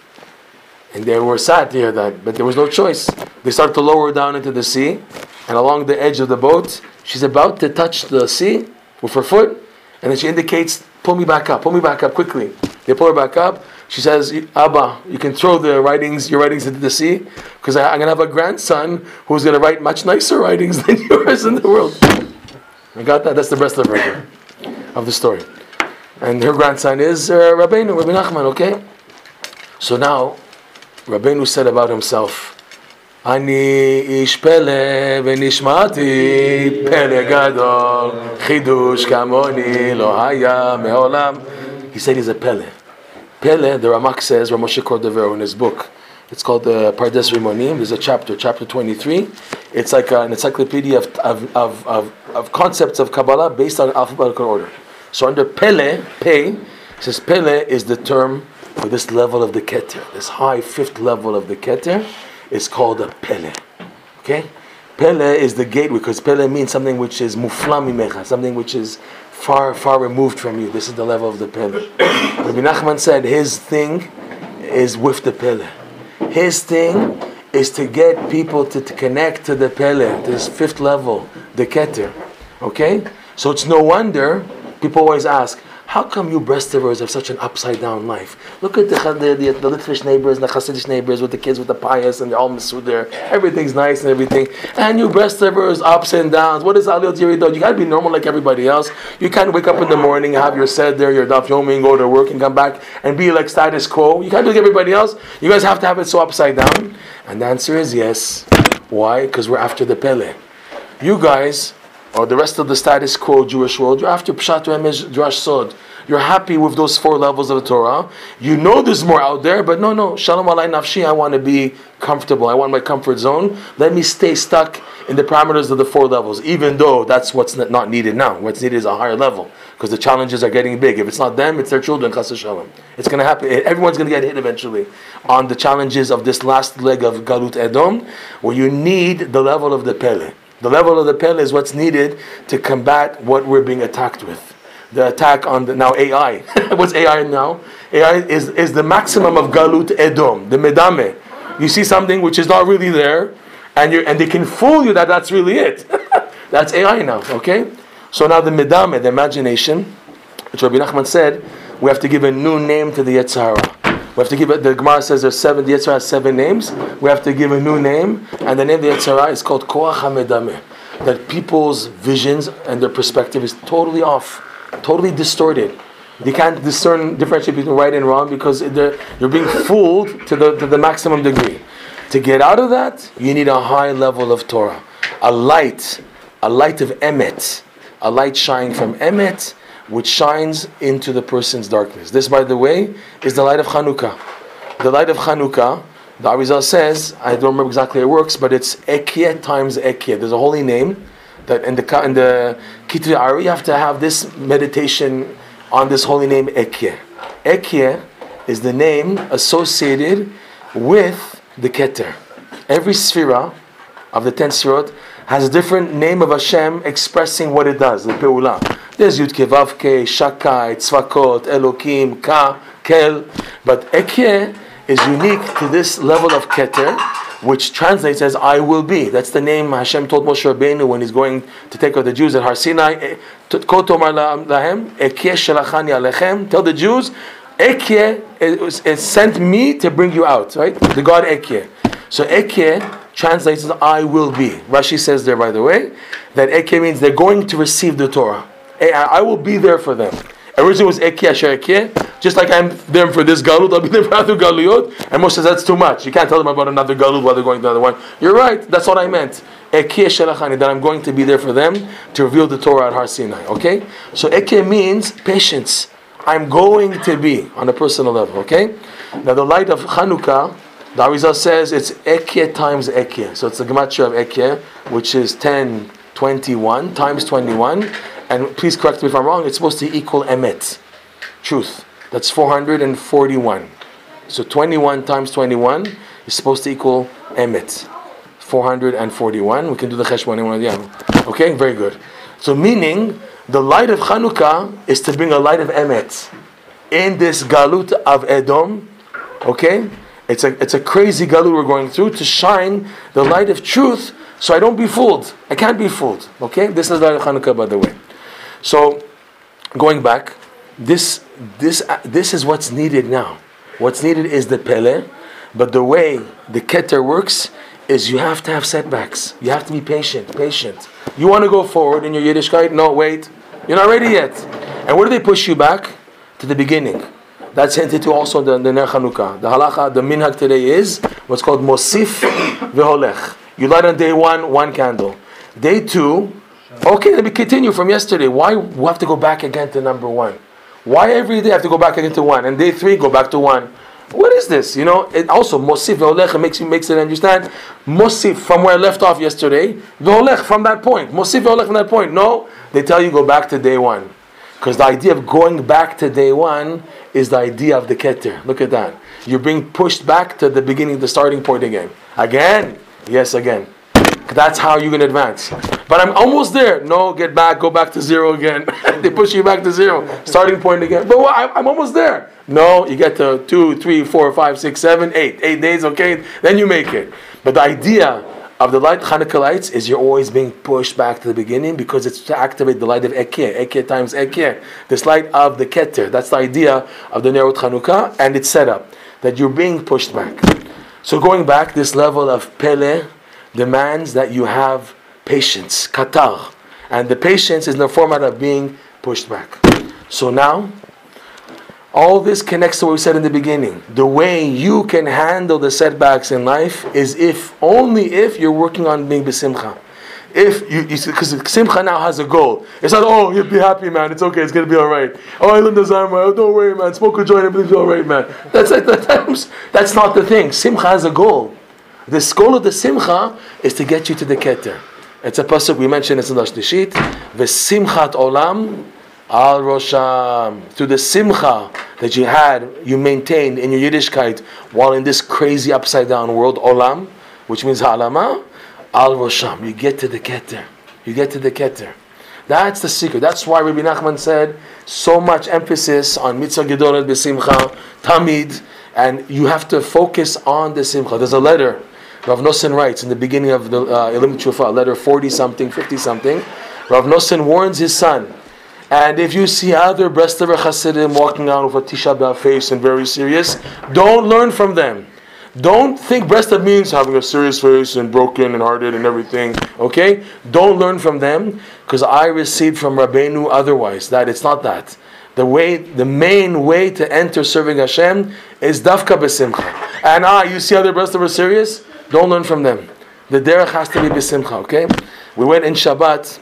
And they were sad to hear that, but there was no choice. They started to lower down into the sea, and along the edge of the boat, she's about to touch the sea with her foot, and then she indicates, "Pull me back up, pull me back up quickly." They pull her back up. She says, "Abba, you can throw the writings, your writings into the sea, because I'm going to have a grandson who's going to write much nicer writings than yours in the world." I got that. That's the rest of the of the story. And her grandson is uh, Rabbeinu, Rabbi Nachman. Okay, so now Rabbeinu said about himself, אני איש פלא ונשמעתי פלא גדול, חידוש כמוני לא היה מעולם. He said he's a פלא. Pele, the Ramak says, Ramoshe Cordovero in his book, it's called uh, Pardes Rimonim. There's a chapter, chapter 23. It's like an encyclopedia of, of, of, of, of concepts of Kabbalah based on alphabetical order. So under Pele, Pe, says Pele is the term for this level of the Keter, this high fifth level of the Keter is called a Pele. Okay? Pele is the gateway because Pele means something which is muflami mecha, something which is far, far removed from you. This is the level of the Pele. Rabbi Nachman said his thing is with the Pele. His thing is to get people to, to connect to the Pele, this fifth level, the Keter. Okay? So it's no wonder people always ask, how come you Breslovers have such an upside down life? Look at the the, the, the Litvish neighbors and the Hasidic neighbors with the kids with the pious and they're all there. Everything's nice and everything. And you Breslovers, ups and downs. What is Aliyot Yeridot? You gotta be normal like everybody else. You can't wake up in the morning, have your sed there, your daf yomi, go to work and come back and be like status quo. You can't be like everybody else. You guys have to have it so upside down. And the answer is yes. Why? Because we're after the Pele. You guys or the rest of the status quo Jewish world, you're after Pshat Remez Drash Sod. You're happy with those four levels of the Torah. You know there's more out there, but no, no. Shalom alay nafshi. I want to be comfortable. I want my comfort zone. Let me stay stuck in the parameters of the four levels, even though that's what's not needed now. What's needed is a higher level because the challenges are getting big. If it's not them, it's their children. Chas v'shalom. It's going to happen. Eh, everyone's going to get hit eventually on the challenges of this last leg of Galut Edom, where you need the level of the Pele. The level of the Pele is what's needed to combat what we're being attacked with. The attack on the now AI. what's AI now? AI is, is the maximum of Galut Edom, the Medame. You see something which is not really there, and you and they can fool you that that's really it. that's AI now, okay? So now the Medame, the imagination, which Rabbi Nachman said, we have to give a new name to the Yetzirah. We have to give it, the Gemara says there's seven, the Yetzirah has seven names. We have to give a new name, and the name of the Yetzirah is called Koach HaMedame. That people's visions and their perspective is totally off, totally distorted. They can't discern, differentiate between right and wrong because they're, you're being fooled to the, to the maximum degree. To get out of that, you need a high level of Torah, a light, a light of Emet, a light shining from Emet, which shines into the person's darkness. This, by the way, is the light of Chanukah. The light of Chanukah, the Arizal says, I don't remember exactly how it works, but it's Ekyeh times Ekyeh. There's a holy name that in the in the Kitvei Ari, you have to have this meditation on this holy name Ekyeh. Ekyeh is the name associated with the Keter. Every sphera of the ten sphirot has a different name of Hashem expressing what it does, the Peula. There's Yud Kevavke, Shakai, Tzvakot, Elokim, Ka, Kel. But Ekyeh is unique to this level of Keter, which translates as I will be. That's the name Hashem told Moshe Rabbeinu when he's going to take out the Jews at Har Sinai. Eh, um, shelachani alechem. Tell the Jews, Ekyeh is, sent me to bring you out, right? The God Ekyeh. So Ekyeh translates as I will be. Rashi says there, by the way, that Ekyeh means they're going to receive the Torah. Eh, I I will be there for them. Originally it was Ekyeh Asher Ekyeh. Just like I'm there for this Galut, I'll be there for other Galuyot. And Moshe says that's too much. You can't tell them about another Galut while they're going to another one. You're right, that's what I meant. That I'm going to be there for them to reveal the Torah at Har Sinai. Okay? So Ekyeh means patience. I'm going to be on a personal level. Okay? Now the light of Chanukah, the Arizal says it's Ekyeh times Ekyeh. So it's the Gematria of Ekyeh, which is 10, 21 times 21. And please correct me if I'm wrong, it's supposed to equal Emet, truth. That's 441. So 21 times 21 is supposed to equal Emet. 441. We can do the Cheshbon one of the. Okay, very good. So meaning, the light of Chanukah is to bring a light of Emet in this Galut of Edom. Okay? It's a, it's a crazy Galut we're going through to shine the light of truth so I don't be fooled. I can't be fooled. Okay? This is the Hanukkah, by the way. So, going back, this, this, uh, this is what's needed now. What's needed is the Pele, but the way the Keter works is you have to have setbacks. You have to be patient, patient. You want to go forward in your Yiddishkeit? No, wait. You're not ready yet. And where do they push you back? To the beginning. That's to also the, the Ner Chanukah. The halacha, the minhag today is what's called Mosif Veholech. You light on day one, one candle. Day two, okay, let me continue from yesterday. Why we have to go back again to number one? Why every day I have to go back again to one? And day three, go back to one. What is this? You know, it also Mosif Veholech makes you makes it understand. Mosif from where I left off yesterday, Veholech from that point. Mosif Veholech from that point. No, they tell you go back to day one. Because the idea of going back to day one is the idea of the Keter. Look at that. You're being pushed back to the beginning, the starting point again. Again. Yes, again. That's how you can advance. But I'm almost there. No, get back, go back to zero again. they push you back to zero, starting point again. But what, I'm almost there. No, you get to two, three, four, five, six, seven, eight. Eight days, okay? Then you make it. But the idea of the light Hanukkah lights is you're always being pushed back to the beginning because it's to activate the light of Ekeh. Ekeh times Ekeh. This light of the Keter. That's the idea of the Nerot Hanukkah, and it's set up that you're being pushed back. So going back, this level of Pele demands that you have patience, katar. And the patience is in the format of being pushed back. So now, all this connects to what we said in the beginning. The way you can handle the setbacks in life is if, only if you're working on being besimcha. If you, because Simcha now has a goal. It's not, oh, you'll be happy, man. It's okay. It's gonna be all right. Oh, I learned the. Oh, don't worry, man. Smoke a joint. Everything's all right, man. That's that's, that's not the thing. Simcha has a goal. The goal of the Simcha is to get you to the Keter. It's a pasuk we mentioned. It's in the Shlishit. V'simchat olam al rosham. Through the simcha that you had, you maintained in your Yiddishkeit while in this crazy upside down world, olam, which means ha'alama, al rosham. You get to the keter. You get to the keter. That's the secret. That's why Rabbi Nachman said so much emphasis on mitzvah gedolet b'simcha, tamid, and you have to focus on the simcha. There's a letter Rav Nosson writes in the beginning of the uh, Tshufa, letter 40 something, 50 something. Rav Nosson warns his son. And if you see other Breslover Hasidim walking around with a Tisha B'Av face and very serious, don't learn from them. Don't think Breslover means having a serious face and broken and hearted and everything. Okay? Don't learn from them because I received from Rabbeinu otherwise that it's not that. The way, the main way to enter serving Hashem is dafka b'simcha. And ah, you see other Breslover serious? Don't learn from them. The derech has to be b'simcha, okay? We went in Shabbat,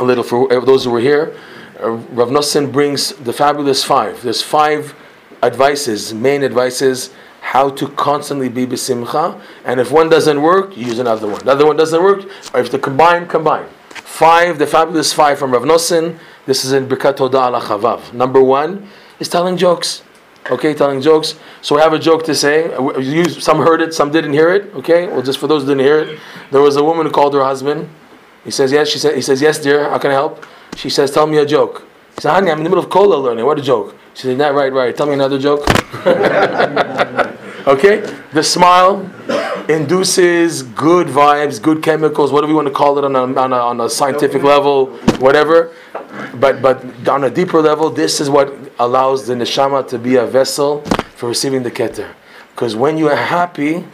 a little for those who were here. Uh, Rav Nosson brings the fabulous five. There's five advices, main advices, how to constantly be b'simcha. And if one doesn't work, use another one. Another one doesn't work, or if they combine, combine. Five, the fabulous five from Rav Nosson. This is in Birkat Toda ala Chavav. Number one is telling jokes. Okay, telling jokes. So we have a joke to say. You, some heard it, some didn't hear it. Okay, well, just for those who didn't hear it, there was a woman who called her husband. He says, "Yes." She said, "He says, yes, dear. How can I help?" She says, "Tell me a joke." He said, "Honey, I'm in the middle of kola learning. What a joke." She said, "Not right, right. Tell me another joke." okay, the smile induces good vibes, good chemicals, whatever you want to call it on a, on a, on a scientific level, whatever. But but on a deeper level, this is what allows the neshama to be a vessel for receiving the keter. Because when you are happy,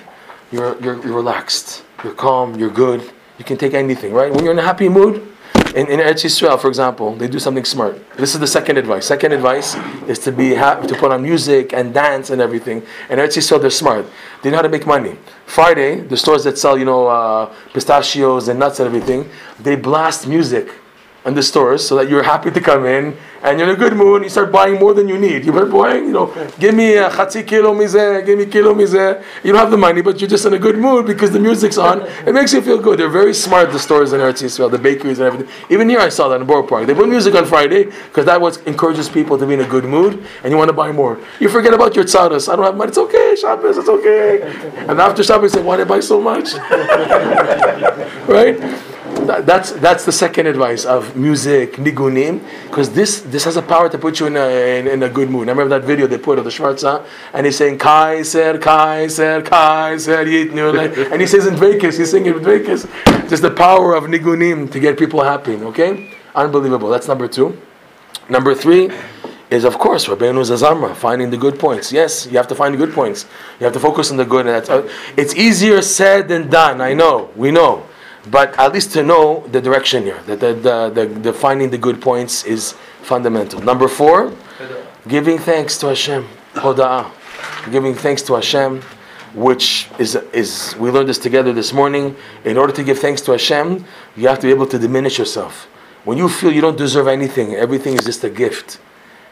you're, you're, you're relaxed, you're calm, you're good. You can take anything, right? When you're in a happy mood, in, in Eretz Yisrael, for example, they do something smart. This is the second advice. Second advice is to be happy, to put on music and dance and everything. In Eretz Yisrael, they're smart. They know how to make money. Friday, the stores that sell, you know, uh, pistachios and nuts and everything, they blast music in the stores so that you're happy to come in and you're in a good mood. You start buying more than you need. You start buying, you know, give me a chatzi kilo mizeh, give me kilo mizeh. You don't have the money, but you're just in a good mood because the music's on. It makes you feel good. They're very smart, the stores in Eretz Yisrael, the bakeries and everything. Even here I saw that in Borough Park. They put music on Friday because that what encourages people to be in a good mood and you want to buy more. You forget about your tzaras. I don't have money. It's okay, Shabbos, it's okay. And after Shabbos, you say, why did I buy so much? right? That's that's the second advice of music nigunim because this this has a power to put you in a in, in, a good mood. I remember that video they put of the Schwarza and he's saying Kaiser Kaiser Kaiser and he says in Vegas he's singing in Vegas just the power of nigunim to get people happy. Okay, unbelievable. That's number two. Number three is of course Rabbeinu Azamra, finding the good points. Yes, you have to find the good points. You have to focus on the good. And uh, it's easier said than done. I know. We know but at least to know the direction here, that the, the, the, the finding the good points is fundamental. Number four, giving thanks to Hashem. Hoda'ah. Giving thanks to Hashem, which is, is, we learned this together this morning. In order to give thanks to Hashem, you have to be able to diminish yourself. When you feel you don't deserve anything, everything is just a gift.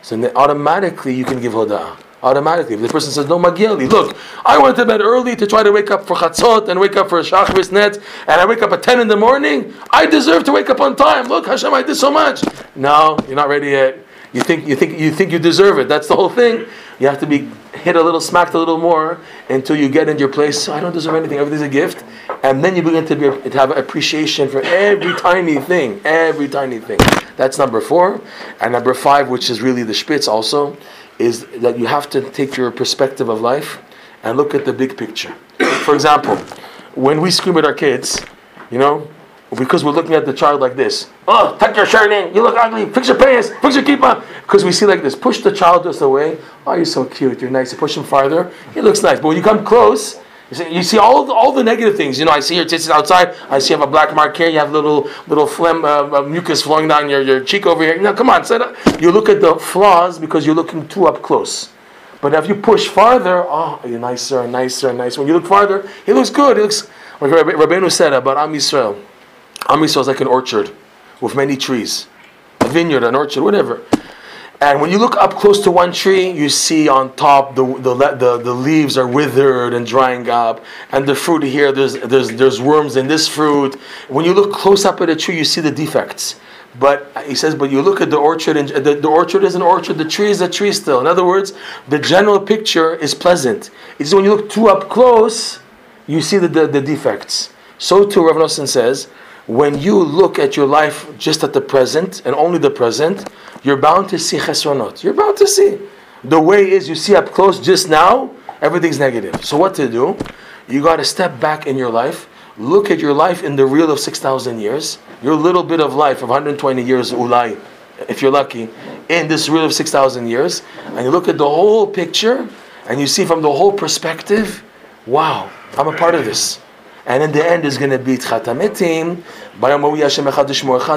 So automatically you can give hoda'ah automatically. If the person says, no, Magieli, look, I went to bed early to try to wake up for Chatzot and wake up for Shachris Net, and I wake up at 10 in the morning, I deserve to wake up on time. Look, Hashem, I did so much. No, you're not ready yet. You think you think you think you deserve it. That's the whole thing. You have to be hit a little, smacked a little more until you get in your place. I don't deserve anything. Everything's a gift, and then you begin to, be, to have appreciation for every tiny thing, every tiny thing. That's number four, and number five, which is really the spitz also, is that you have to take your perspective of life and look at the big picture. For example, when we scream at our kids, you know, because we're looking at the child like this. Oh, tuck your shirt in. You look ugly. Fix your pants. Fix your kippah. Because we see like this. Push the child just away. Oh, you're so cute. You're nice. Push him farther. He looks nice. But when you come close, you see, all, the, all the negative things. You know, I see your tits outside. I see you have a black mark here. You have little little phlegm, uh, uh, mucus flowing down your, your cheek over here. Now, come on. Set up. You look at the flaws because you're looking too up close. But if you push farther, oh, you're nicer and nicer and nicer. When you look farther, he looks good. He looks like Rabbeinu said about Am Yisrael. Am Yisrael is like an orchard with many trees, a vineyard, an orchard, whatever. And when you look up close to one tree, you see on top the, the, the, the leaves are withered and drying up, and the fruit here, there's, there's, there's worms in this fruit. When you look close up at a tree, you see the defects. But he says, but you look at the orchard, and the, the orchard is an orchard, the tree is a tree still. In other words, the general picture is pleasant. It's when you look too up close, you see the, the, the defects. So too, Rav Nosson says, when you look at your life just at the present and only the present, you're bound to see chesronot. You're bound to see. The way is you see up close just now, everything's negative. So what to do? You got to step back in your life, look at your life in the real of 6,000 years, your little bit of life of 120 years, ulai, if you're lucky, in this real of 6,000 years, and you look at the whole picture, and you see from the whole perspective, wow, I'm a part of this. And in the end, there's going to be techiyat hameitim.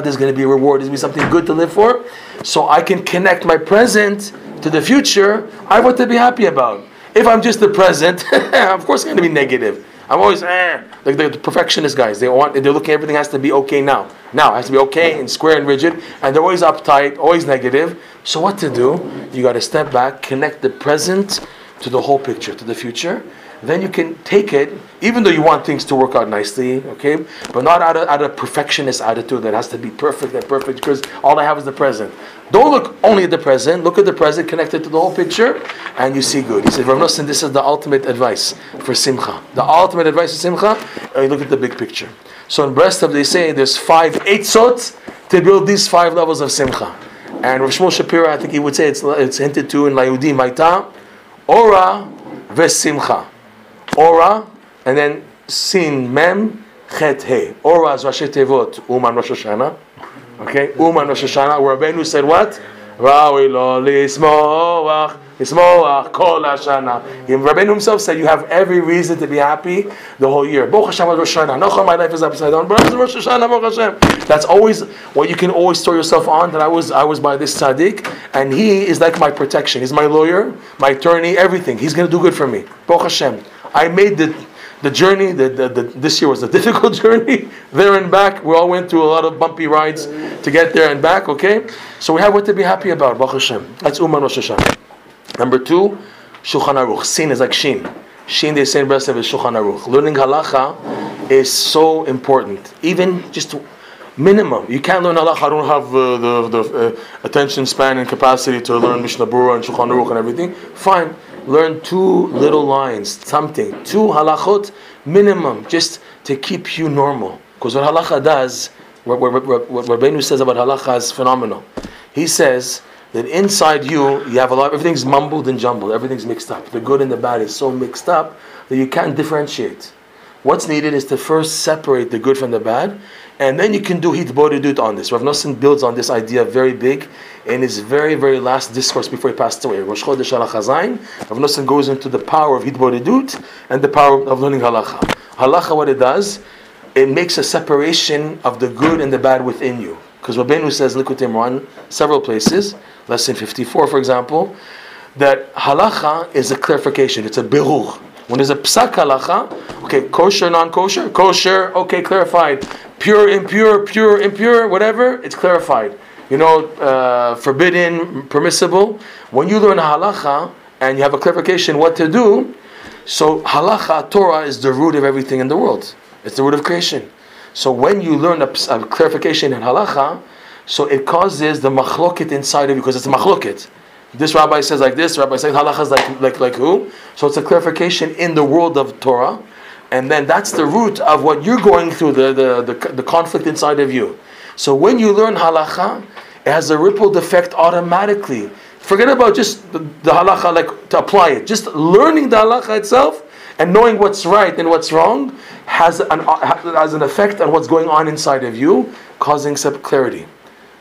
There's going to be a reward. There's going to be something good to live for. So I can connect my present to the future. I what to be happy about. If I'm just the present, of course, it's going to be negative. I'm always eh. like the, the perfectionist guys. They want they're looking everything has to be okay now. Now it has to be okay and square and rigid, and they're always uptight, always negative. So what to do? You got to step back, connect the present to the whole picture, to the future. Then you can take it, even though you want things to work out nicely, okay, but not out of, out of perfectionist attitude that has to be perfect and perfect because all I have is the present. Don't look only at the present, look at the present connected to the whole picture, and you see good. He said, Rav Nosson, this is the ultimate advice for Simcha. The ultimate advice for Simcha, uh, you look at the big picture. So in Breslov they say there's five eitzot to build these five levels of Simcha. And Rav Shmuel Shapira, I think he would say it's, it's hinted to in Layudi Maita, Ora Vesimcha. Ora, and then Sin Mem Chet He. Ora is Rashei Teivot, Uman Rosh Hashanah. Okay, Uman Rosh Hashanah, where Rabbeinu said what? Rawi lo lismoach, lismoach kol Hashanah. Rabbeinu himself said you have every reason to be happy the whole year. Baruch Hashem Rosh Hashanah. No, my life is upside down. But Rosh Hashanah, Baruch Hashem. That's always what you can always store yourself on. That I was, I was by this tzaddik, and he is like my protection. He's my lawyer, my attorney, everything. He's going to do good for me. Baruch Hashem. I made the the journey. The, the, the, this year was a difficult journey, there and back. We all went through a lot of bumpy rides to get there and back. Okay, so we have what to be happy about. Baruch Hashem. That's Uman Rosh Hashanah. Number two, Shulchan Aruch. Sin is like Shin. Shin they say in Breslov is Shulchan Aruch. Learning halacha is so important. Even just minimum. You can't learn halacha. I don't have uh, the, the uh, attention span and capacity to learn Mishnah Berurah and Shulchan Aruch and everything. Fine learn two little lines, something, two halachot minimum, just to keep you normal. Because what halacha does, what, what, what, what Rabbeinu says about halacha is phenomenal. He says that inside you, you have a lot, everything's mumbled and jumbled, everything's mixed up. The good and the bad is so mixed up that you can't differentiate. What's needed is to first separate the good from the bad, and then you can do hitbodedut on this. Rav Nosson builds on this idea very big in his very, very last discourse before he passed away. Rosh Chodesh Halachazayin, Rav Nosson goes into the power of hitbodedut and the power of learning halacha. Halacha, what it does, it makes a separation of the good and the bad within you. Because Rabbeinu says, Likutei Moharan, several places, lesson 54 for example, that halacha is a clarification, it's a birur. When there's a psak halacha, okay, kosher, non-kosher, kosher, okay, clarified. Pure, impure, pure, impure, whatever, it's clarified. You know, uh, forbidden, permissible. When you learn a halacha and you have a clarification what to do, so halacha, Torah, is the root of everything in the world. It's the root of creation. So when you learn a, a clarification in halacha, so it causes the machloket inside of you because it's a machloket. This rabbi says like this, rabbi says halacha is like, like, like who? So it's a clarification in the world of Torah. And then that's the root of what you're going through, the, the, the, the conflict inside of you. So when you learn halacha, it has a rippled effect automatically. Forget about just the, the halacha, like to apply it. Just learning the halacha itself and knowing what's right and what's wrong has an, has an effect on what's going on inside of you, causing clarity.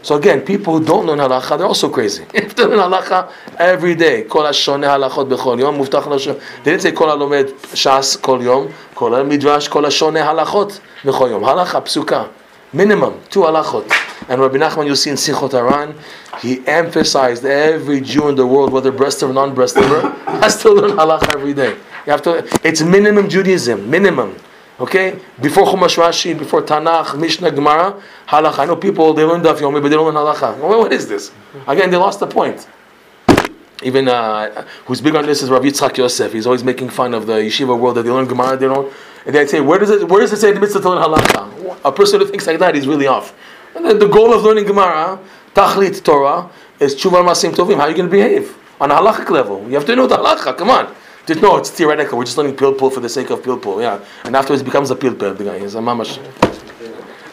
So again, people who don't learn halacha, they're also crazy. If they learn halacha every day, kol hashoneh halachot bechol yom, muftach lashon. They didn't say midrash kol hashoneh halachot bechol yom. Halacha psuka, minimum two halachot. And Rabbi Nachman, you'll see in Sichot HaRan, he emphasized every Jew in the world, whether breast or non-breast has to learn halacha every day. You have to. It's minimum Judaism, minimum. Okay? Before Chumash Rashi, before Tanakh, Mishnah, Gemara, Halacha. I know people, they learn Daf Yomi, but they don't learn Halacha. Well, what is this? Again, they lost the point. Even uh, who's big on this is Rav Yitzchak Yosef. He's always making fun of the yeshiva world that they learn Gemara, they don't. And they say, where does it, where does it say the mitzvah to learn Halacha? A person who thinks like that is really off. And then the goal of learning Gemara, Tachlit Torah, is Tshuva Masim Tovim. How are you going to behave? On a halachic level. You have to know the halacha, come on. Just, no, it's theoretical. We're just learning pilpul for the sake of pilpul. Yeah, and afterwards it becomes a pilpul. The guy is a mamash.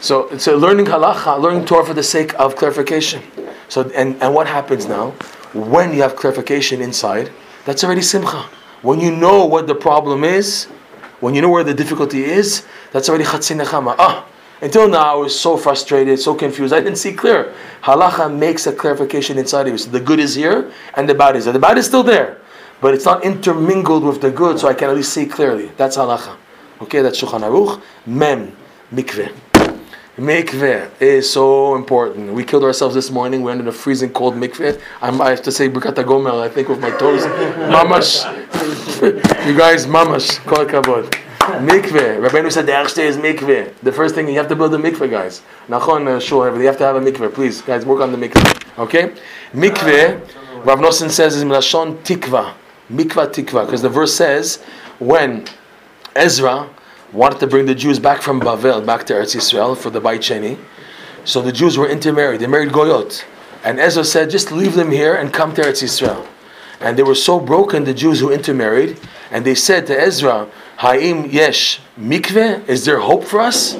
So, it's so a learning halacha, learning Torah for the sake of clarification. So, and, and what happens now? When you have clarification inside, that's already simcha. When you know what the problem is, when you know where the difficulty is, that's already chatzin nechama. Ah, until now I was so frustrated, so confused. I didn't see clear. Halacha makes a clarification inside of you. So the good is here and the bad is there. The bad is still there, but it's not intermingled with the good, so I can at least see clearly. That's halacha. Okay, that's Shulchan Aruch. Mem, mikveh. Mikveh is so important. We killed ourselves this morning. We're in a freezing cold mikveh. I'm, I have to say Birkat Gomel, I think, with my toes. mamash. you guys, mamash. Kol kabod. Mikveh. Rabbeinu said the Erste is mikveh. The first thing, you have to build a mikveh, guys. Nachon, uh, sure, you have to have a mikveh. Please, guys, work on the mikveh. Okay? Mikveh, Rav Nosson says, is Milashon tikva. Mikvah tikva. Because the verse says, when Ezra wanted to bring the Jews back from Bavel, back to Eretz Yisrael for the Beit. So the Jews were intermarried. They married Goyot. And Ezra said, just leave them here and come to Eretz Yisrael. And they were so broken, the Jews who intermarried, and they said to Ezra, Ha'im yesh mikveh? Is there hope for us?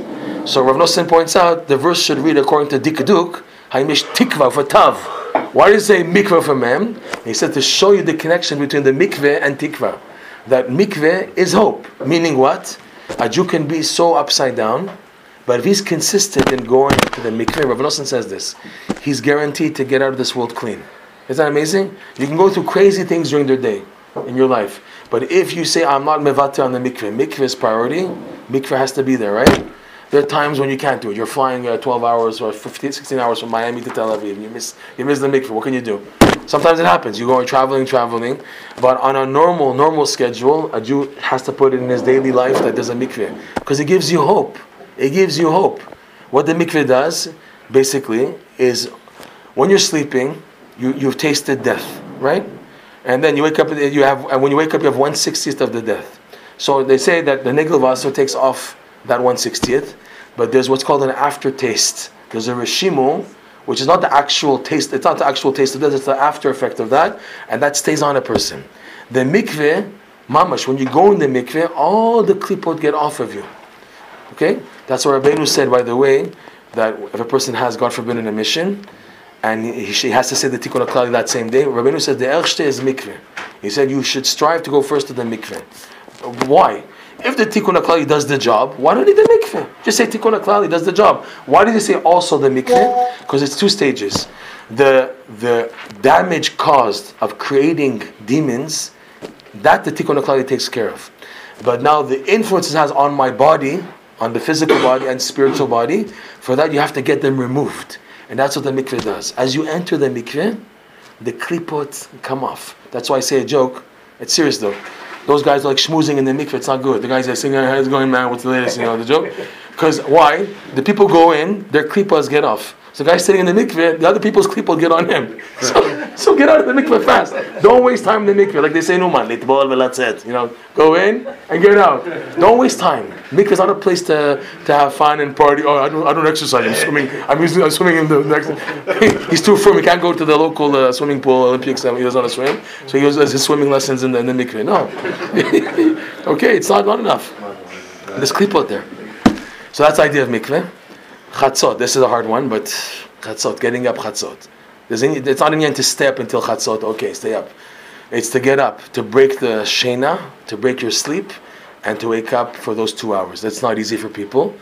So Rav Nosson points out, the verse should read according to Dikduk, Ha'im yesh tikva for tav. Why it say mikveh for mem? He said to show you the connection between the mikveh and tikva. That mikveh is hope. Meaning what? A Jew can be so upside down, but if he's consistent in going to the mikveh, Rav Nosson says this, he's guaranteed to get out of this world clean. Isn't that amazing? You can go through crazy things during the day in your life. But if you say, I'm not mevate on the mikveh, mikveh is priority, mikveh has to be there, right? There are times when you can't do it. You're flying uh, 12 hours or 15, 16 hours from Miami to Tel Aviv. You miss, you miss the mikveh. What can you do? Sometimes it happens. You're going traveling, traveling. But on a normal, normal schedule, a Jew has to put it in his daily life that there's a mikveh. Because it gives you hope. It gives you hope. What the mikveh does, basically, is when you're sleeping, you, you've tasted death, right? And then you wake up, you have, and when you wake up, you have 1 60th of the death. So they say that the Nigel takes off that 1 60th, but there's what's called an aftertaste. There's a Rishimu, which is not the actual taste, it's not the actual taste of death, it's the after effect of that, and that stays on a person. The mikveh, mamash, when you go in the mikveh, all the klipot get off of you. Okay? That's what Rabbeinu said, by the way, that if a person has, God forbid, an emission, and he, he has to say the tikkun HaKlali that same day, Rabbeinu said the erste is mikveh. He said you should strive to go first to the mikveh. Why? If the tikkun HaKlali does the job, why don't you do the mikveh? Just say tikkun HaKlali does the job. Why did he say also the mikveh? Because it's two stages. The the damage caused of creating demons, that the tikkun HaKlali takes care of. But now the influence it has on my body, on the physical body and spiritual body, for that you have to get them removed. And that's what the mikveh does. As you enter the mikveh, the klipot come off. That's why I say a joke. It's serious though. Those guys are like schmoozing in the mikveh. It's not good. The guys are singing, "How's going, man? What's the latest?" You know the joke. Because why? The people go in, their klipas get off. So the guy sitting in the mikveh, the other people's klipot get on him. So, so get out of the mikveh fast. Don't waste time in the mikveh. Like they say, no man, litbol velatzet. You know, go in and get out. Don't waste time. Mikveh is not a place to, to have fun and party. Oh, I don't, I don't exercise. I'm swimming. I'm, using, I'm swimming in the next. He's too firm. He can't go to the local uh, swimming pool Olympics. Um, he doesn't want to swim. So he goes has his swimming lessons in the, in the mikveh. No. okay, it's not, not enough. There's klipot there. So that's the idea of mikveh. Chatzot. This is a hard one, but chatzot, getting up chatzot. It's not in to stay up until chatzot. Okay, stay up. It's to get up, to break the shena, to break your sleep, and to wake up for those two hours. That's not easy for people,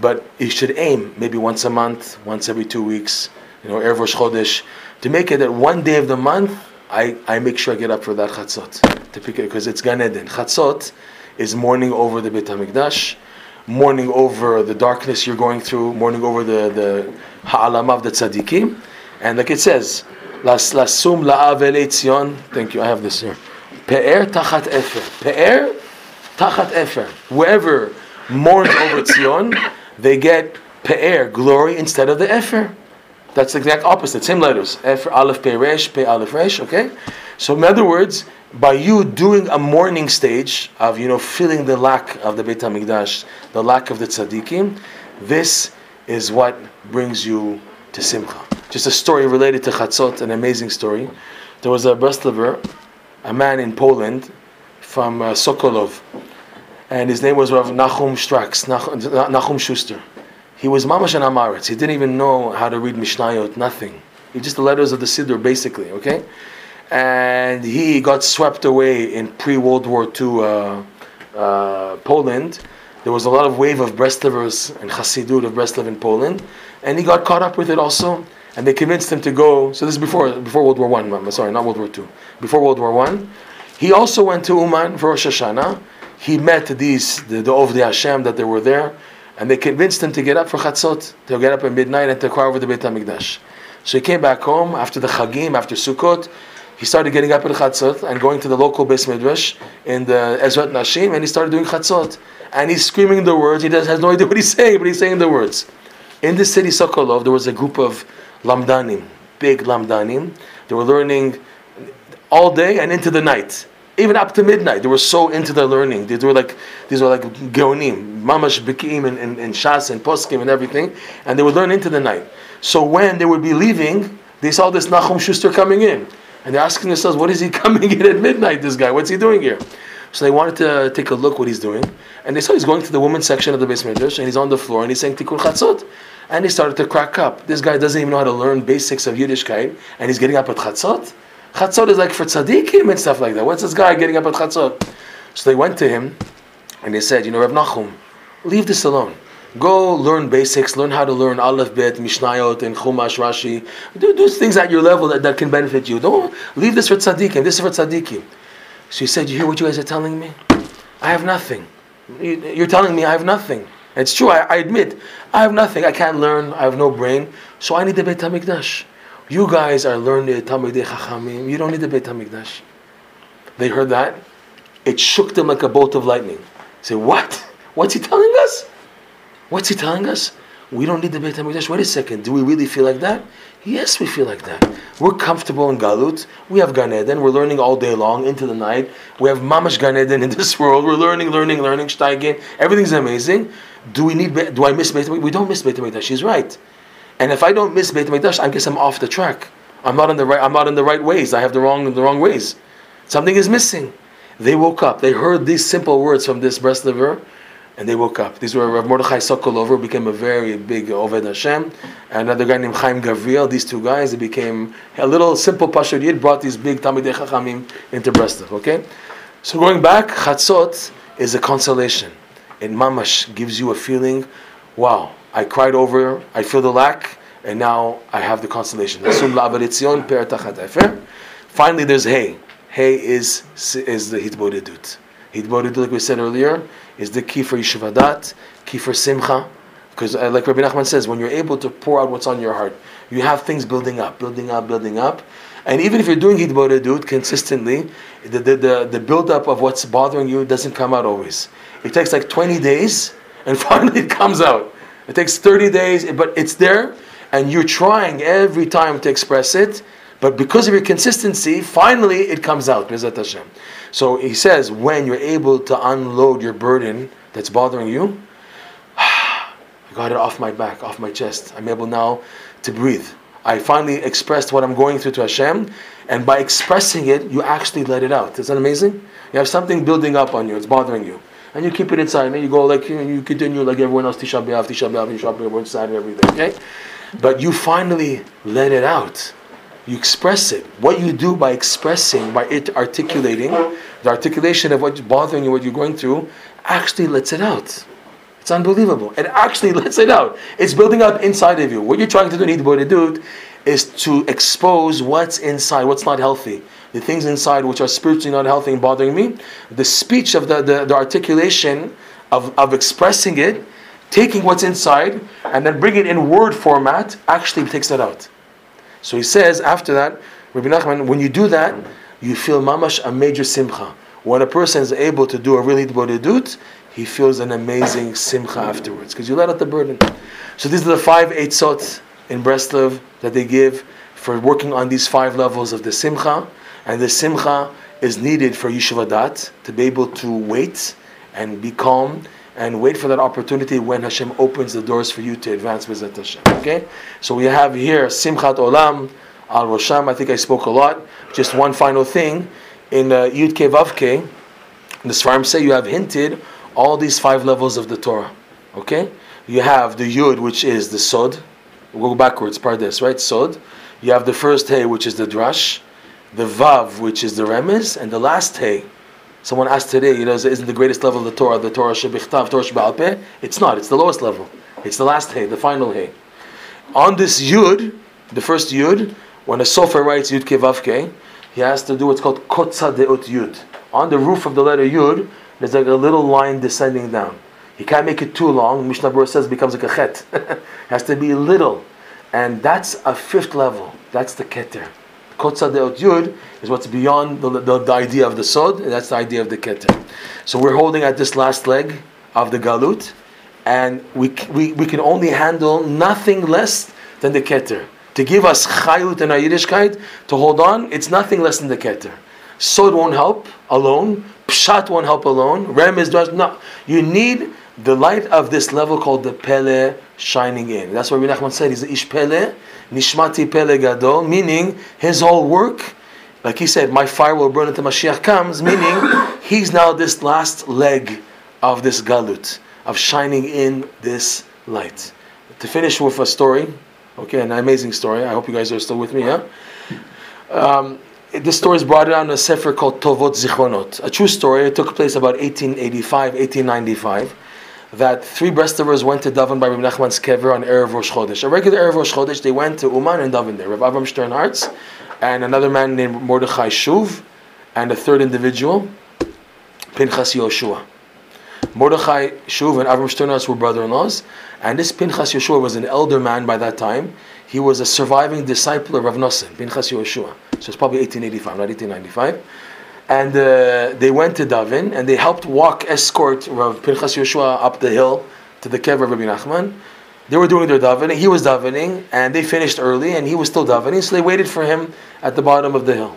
but you should aim maybe once a month, once every two weeks. You know, Erev Chodesh, to make it that one day of the month, I, I make sure I get up for that chatzot to pick it because it's Gan Eden. Chatzot is mourning over the Beit Hamikdash mourning over the darkness you're going through, mourning over the, the ha'alam of the tzaddikim. And like it says, Las lasum la'avel etzion. Thank you, I have this here. Pe'er tachat efer. Pe'er tachat efer. Whoever mourns over Tzion, they get pe'er, glory, instead of the efer. That's the exact opposite, same letters. Efer, aleph, pe, resh, pe, aleph, resh, okay? So in other words, by you doing a mourning stage of, you know, feeling the lack of the Beit HaMikdash, the lack of the tzaddikim, this is what brings you to Simcha. Just a story related to Chatzot, an amazing story. There was a Breslover, a man in Poland from uh, Sokolov, and his name was Rav Nachum Strax, Nach- Nachum Schuster. He was mamash and am ha'aretz. He didn't even know how to read Mishnayot, nothing. He just the letters of the Siddur, basically, okay? And he got swept away in pre-World War II uh, uh, Poland. There was a lot of wave of Breslovers and Hasidut of Breslov in Poland, and he got caught up with it also. And they convinced him to go. So this is before before World War One. Sorry, not World War Two. Before World War One, he also went to Uman for Rosh Hashanah. He met these the, Of the Ovdei Hashem that they were there, and they convinced him to get up for Chatzot, to get up at midnight and to cry over the Beit Hamikdash. So he came back home after the Chagim, after Sukkot. He started getting up at Chatzot and going to the local Beis Midrash in the Ezrat Nashim, and he started doing Chatzot. And he's screaming the words. He has no idea what he's saying, but he's saying the words. In the city Sokolov, there was a group of lamdanim, big lamdanim. They were learning all day and into the night, even up to midnight. They were so into their learning. They were like these were like geonim, mamash bekiim and, and, and shas and poskim and everything, and they would learn into the night. So when they would be leaving, they saw this Nachum Schuster coming in, and they're asking themselves, "What is he coming in at midnight? This guy, what's he doing here?" So they wanted to take a look what he's doing, and they saw he's going to the women's section of the basement and he's on the floor and he's saying Tikkun Chatzot. And he started to crack up. This guy doesn't even know how to learn basics of Yiddishkeit, and he's getting up at Chatzot. Chatzot is like for tzaddikim and stuff like that. What's this guy getting up at Chatzot? So they went to him, and they said, you know, Reb Nachum, leave this alone. Go learn basics, learn how to learn Aleph Bet, Mishnayot, and Chumash, Rashi. Do, do things at your level that, that can benefit you. Don't leave this for tzaddikim. This is for tzaddikim. So he said, you hear what you guys are telling me? I have nothing. You- You're telling me I have nothing. It's true, I, I admit, I have nothing. I can't learn, I have no brain, so I need the Beit HaMikdash. You guys are learning Talmidei Chachamim, you don't need the Beit HaMikdash. They heard that, it shook them like a bolt of lightning. Say, what? What's he telling us? What's he telling us? We don't need the Beit HaMikdash. Wait a second, do we really feel like that? Yes, we feel like that. We're comfortable in Galut. We have Gan Eden. We're learning all day long into the night. We have Mamash Gan Eden in this world. We're learning, learning, learning. Steigen. Everything's amazing. Do we need? Do I miss Beit HaMikdash? We don't miss Beit HaMikdash. She's right. And if I don't miss Beit HaMikdash, I guess I'm off the track. I'm not in the right. I'm not in the right ways. I have the wrong the wrong ways. Something is missing. They woke up. They heard these simple words from this Breslover, and they woke up. These were Rav Mordechai Sokolover became a very big Oved Hashem, and another guy named Chaim Gavriel. These two guys, they became a little simple Pashur Yid, brought these big Talmidei Chachamim into Breslov. Okay, so going back, Chatzot is a consolation. It mamash gives you a feeling, wow, I cried over, I feel the lack, and now I have the consolation. Finally, there's hay. Hay is is the hitbodedut. Hitbodedut, like we said earlier, is the key for yishuv hada'at, key for simcha. Because, uh, like Rabbi Nachman says, when you're able to pour out what's on your heart, you have things building up, building up, building up. And even if you're doing hitbodedut consistently, the, the, the, the build up of what's bothering you doesn't come out always. It takes like 20 days, and finally it comes out. It takes 30 days, but it's there, and you're trying every time to express it. But because of your consistency, finally it comes out. So he says, when you're able to unload your burden that's bothering you, I got it off my back, off my chest. I'm able now to breathe. I finally expressed what I'm going through to Hashem, and by expressing it, you actually let it out. Isn't that amazing? You have something building up on you, it's bothering you. And you keep it inside, and you go like, you, you continue like everyone else, Tisha B'Av, Tisha B'Av, Tisha B'Av, sad and everything, okay? But you finally let it out. You express it. What you do by expressing, by it articulating, the articulation of what's bothering you, what you're going through, actually lets it out. It's unbelievable. It actually lets it out. It's building up inside of you. What you're trying to do, need to do, is to expose what's inside, what's not healthy. The things inside which are spiritually not healthy and bothering me. The speech of the, the, the articulation of, of expressing it, taking what's inside, and then bringing it in word format, actually takes that out. So he says after that, Rabbi Nachman, when you do that, you feel mamash a major simcha. When a person is able to do a really bodedut, he feels an amazing simcha afterwards because you let out the burden. So these are the five eitzot in Breslov that they give for working on these five levels of the simcha, and the simcha is needed for yishuv hada'at to be able to wait and be calm and wait for that opportunity when Hashem opens the doors for you to advance with Hashem. Okay, so we have here simchat olam al rosham. I think I spoke a lot. Just one final thing in uh, Yud Ke Vav the Sfarim say you have hinted all these five levels of the Torah. Okay, you have the Yud, which is the Sod. We'll go backwards, part this, right? Sod. You have the first Hey, which is the Drash, the Vav, which is the Remez, and the last Hey. Someone asked today, you know, isn't the greatest level of the Torah the Torah Shebichtav, Torah Shebalpeh? It's not. It's the lowest level. It's the last Hey, the final Hey. On this Yud, the first Yud, when a Sofer writes Yud Kevavke, he has to do what's called Kotza Deut Yud. On the roof of the letter Yud, there's like a little line descending down. He can't make it too long. Mishnah Berurah says becomes like a chet. has to be little. And that's a fifth level. That's the keter. Kotza Deot Yud is what's beyond the, the, the, idea of the sod, and that's the idea of the keter. So we're holding at this last leg of the galut, and we, we, we can only handle nothing less than the keter. To give us chayut and Yiddishkeit, to hold on, it's nothing less than the keter. Sod won't help alone. Pshat won't help alone. Rem is no. You need the light of this level called the Pele shining in. That's what Rabbi said he's Ish Pele, Nishmati Pele Gadol, meaning his whole work, like he said, my fire will burn until Mashiach comes, meaning he's now this last leg of this galut, of shining in this light. To finish with a story, okay, an amazing story. I hope you guys are still with me, yeah? Um, this story is brought down in a sefer called Tovot Zichronot. A true story. It took place about 1885, 1895. That three Breslovers went to Daven by Rabbi Nachman's kever on Erev Rosh Chodesh. A regular Erev Rosh Chodesh, they went to Uman and Daven there. Rav Avram Sternhartz and another man named Mordechai Shuv and a third individual, Pinchas Yoshua. Mordechai Shuv and Avram Sternhartz were brother-in-laws, and this Pinchas Yoshua was an elder man by that time. He was a surviving disciple of Rav Nosson, Pinchas Yoshua. So it's probably 1885, not 1895. And uh, they went to Davin and they helped walk, escort Rav Pinchas Yoshua up the hill to the kever of Rabbi Nachman. They were doing their davening, he was davening, and they finished early, and he was still davening, so they waited for him at the bottom of the hill.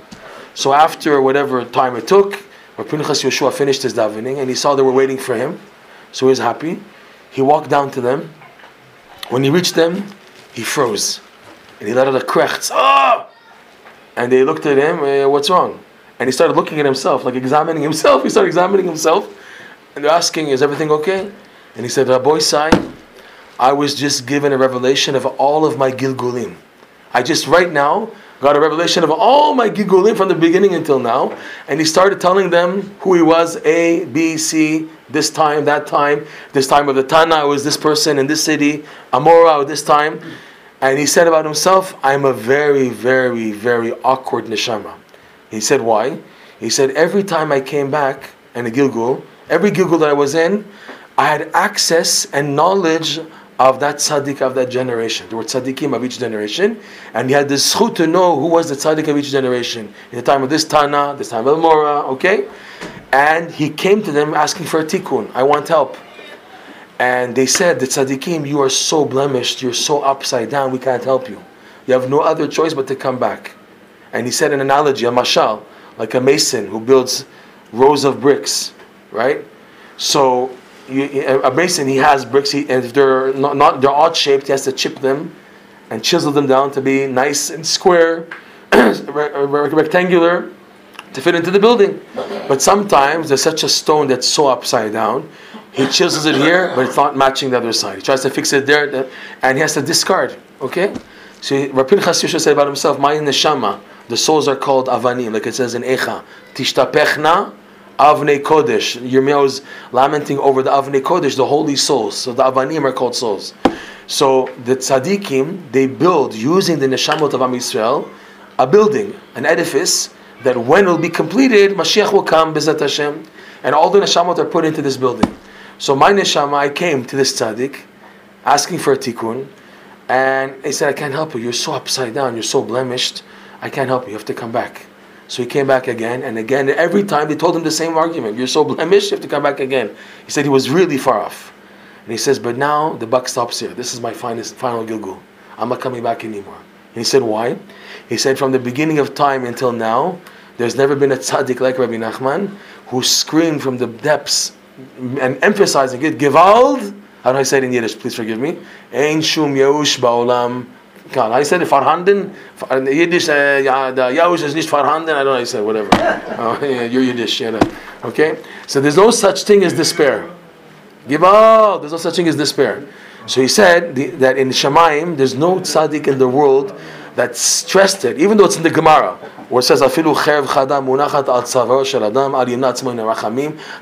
So after whatever time it took, Rav Pinchas Yoshua finished his davening, and he saw they were waiting for him, so he was happy. He walked down to them. When he reached them, he froze, and he let out a krechts. Oh! And they looked at him, eh, what's wrong? And he started looking at himself, like examining himself. He started examining himself. And they're asking, is everything okay? And he said, Rabbi Sai, I was just given a revelation of all of my Gilgulim. I just right now got a revelation of all my Gilgulim from the beginning until now. And he started telling them who he was A, B, C, this time, that time, this time of the Tana, I was this person in this city, Amora, this time. And he said about himself, I'm a very, very, very awkward neshama. He said, why? He said, every time I came back in a Gilgul, every Gilgul that I was in, I had access and knowledge of that tzaddik of that generation. There were tzaddikim of each generation, and he had the zchut to know who was the tzaddik of each generation. In the time of this Tana, this time of Mora, okay? And he came to them asking for a tikkun. I want help. And they said, the tzaddikim, you are so blemished, you're so upside down, we can't help you. You have no other choice but to come back. And he said an analogy, a mashal, like a mason who builds rows of bricks, right? So you, a mason, he has bricks, he, and if they're not, not they're odd shaped, he has to chip them and chisel them down to be nice and square, rectangular, to fit into the building. But sometimes there's such a stone that's so upside down, he chisels it here, but it's not matching the other side. He tries to fix it there, and he has to discard. Okay? So Rabbi Pinchas Yosha said about himself, My neshama, the souls are called avanim, like it says in Echa. Tishtapechna avnei kodesh. Yirmiyahu is lamenting over the avnei kodesh, the holy souls. So the avanim are called souls. So the tzaddikim, they build, using the neshamot of Am Yisrael, a building, an edifice, that when it will be completed, Mashiach will come, Bezat Hashem, and all the neshamot are put into this building. So my neshama, I came to this tzaddik, asking for a tikkun, and he said, I can't help you. You're so upside down. You're so blemished. I can't help you. You have to come back. So he came back again and again. Every time they told him the same argument. You're so blemished, you have to come back again. He said he was really far off. And he says, but now the buck stops here. This is my finest, final Gilgul. I'm not coming back anymore. And he said, why? He said, from the beginning of time until now, there's never been a tzaddik like Rabbi Nachman who screamed from the depths and emphasizing it, Gewalt, how do I say it in Yiddish? Please forgive me. Ein shum yeush ba'olam. God, I said it vorhanden. In Yiddish, uh, yeah, the yeush is nicht vorhanden. I don't know. I said whatever. uh, yeah, you're Yiddish, yeah. Okay. So there's no such thing as despair. Give up. there's no such thing as despair. So he said the, that in Shemaim, there's no tzaddik in the world that stressed it, even though it's in the Gemara, where it says, Afilu cherv chada munachat al tzavaro shel adam al.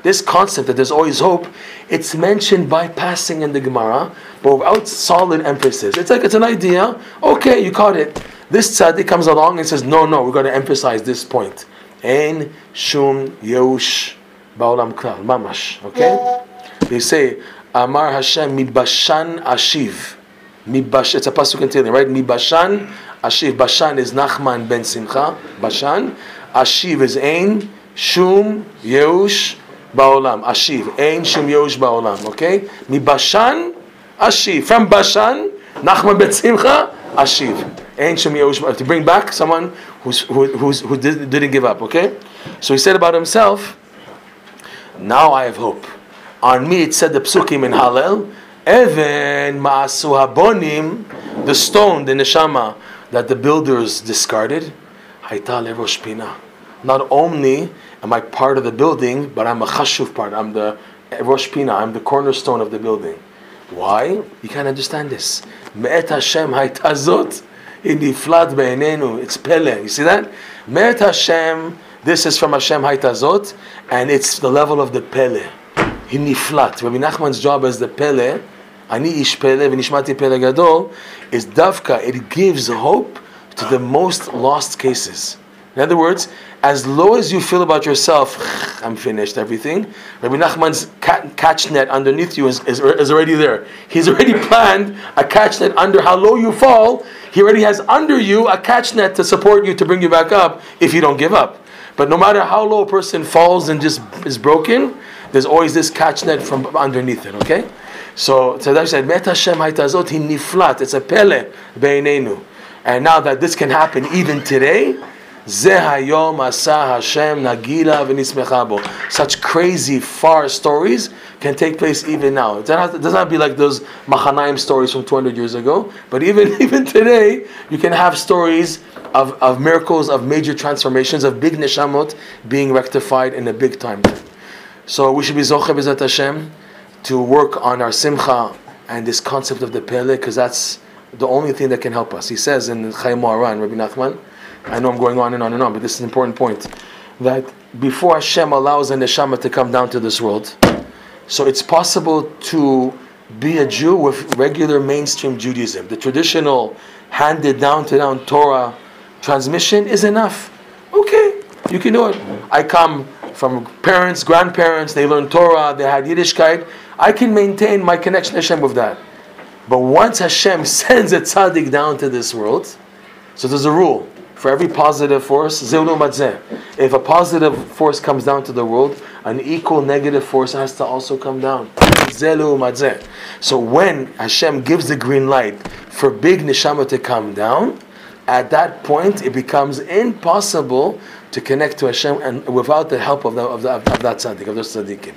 This concept that there's always hope, it's mentioned by passing in the Gemara, but without solid emphasis. It's like it's an idea, okay, you caught it. This tzaddik comes along and says, no, no, we're going to emphasize this point. Ein shum yeush ba'olam klal, mamash, okay? They say, Amar Hashem mibashan ashiv. Mibash, it's a pasuk in Tehillim, right? Mibashan ashiv. Bashan is Nachman ben Simcha. Bashan. Ashiv is Ein Shum Yeush Baolam. Ashiv. Ein Shum Yeush Baolam. Okay? Mi Mibashan Ashiv. From Bashan, Nachman ben Simcha. Ashiv. Ein Shum Yeush To bring back someone who's, who, who's, who did, didn't give up. Okay? So he said about himself, now I have hope. On me it said the psukim in Hallel, Even ma'asu habonim, the stone, the neshama that the builders discarded. Not only am I part of the building, but I'm a chashuv part. I'm the rosh pina. I'm the cornerstone of the building. Why? You can't understand this. Me'et Hashem hayta zot, iniflat be'enenu. It's pele. You see that? Me'et Hashem. This is from Hashem hayta zot, and it's the level of the pele. Hiniflat. Rabbi Nachman's job as the Pele, Ani ish Pele v'nishmati Pele gadol, is davka. It gives hope to the most lost cases. In other words, as low as you feel about yourself, I'm finished, everything. Rabbi Nachman's catch net underneath you is, is, is already there. He's already planned a catch net under how low you fall. He already has under you a catch net to support you to bring you back up if you don't give up. But no matter how low a person falls and just is broken, there's always this catch net from underneath it, okay? So Tzadok said, Met Hashem haitazot hi niflat. It's a pele beinenu. And now that this can happen even today, Ze hayom asa Hashem nagila v'nismecha Such crazy, far stories can take place even now. It doesn't be like those Machanaim stories from 200 years ago, but even, even today, you can have stories of, of miracles, of major transformations, of big neshamot being rectified in a big time. So we should be Zoche B'ezat Hashem to work on our simcha and this concept of the Pele, because that's the only thing that can help us. He says in Chayei Moharan, Rabbi Nachman, I know I'm going on and on and on, but this is an important point, that before Hashem allows a neshama to come down to this world, so it's possible to be a Jew with regular mainstream Judaism. The traditional handed down to down Torah transmission is enough. Okay, you can do it. I come from parents, grandparents, they learned Torah, they had Yiddishkeit. I can maintain my connection to Hashem with that. But once Hashem sends a tzaddik down to this world, so there's a rule for every positive force, if a positive force comes down to the world, an equal negative force has to also come down. So when Hashem gives the green light for big neshama to come down, at that point it becomes impossible to connect to Hashem and without the help of, the, of, the, of that tzaddik, of those tzaddikim.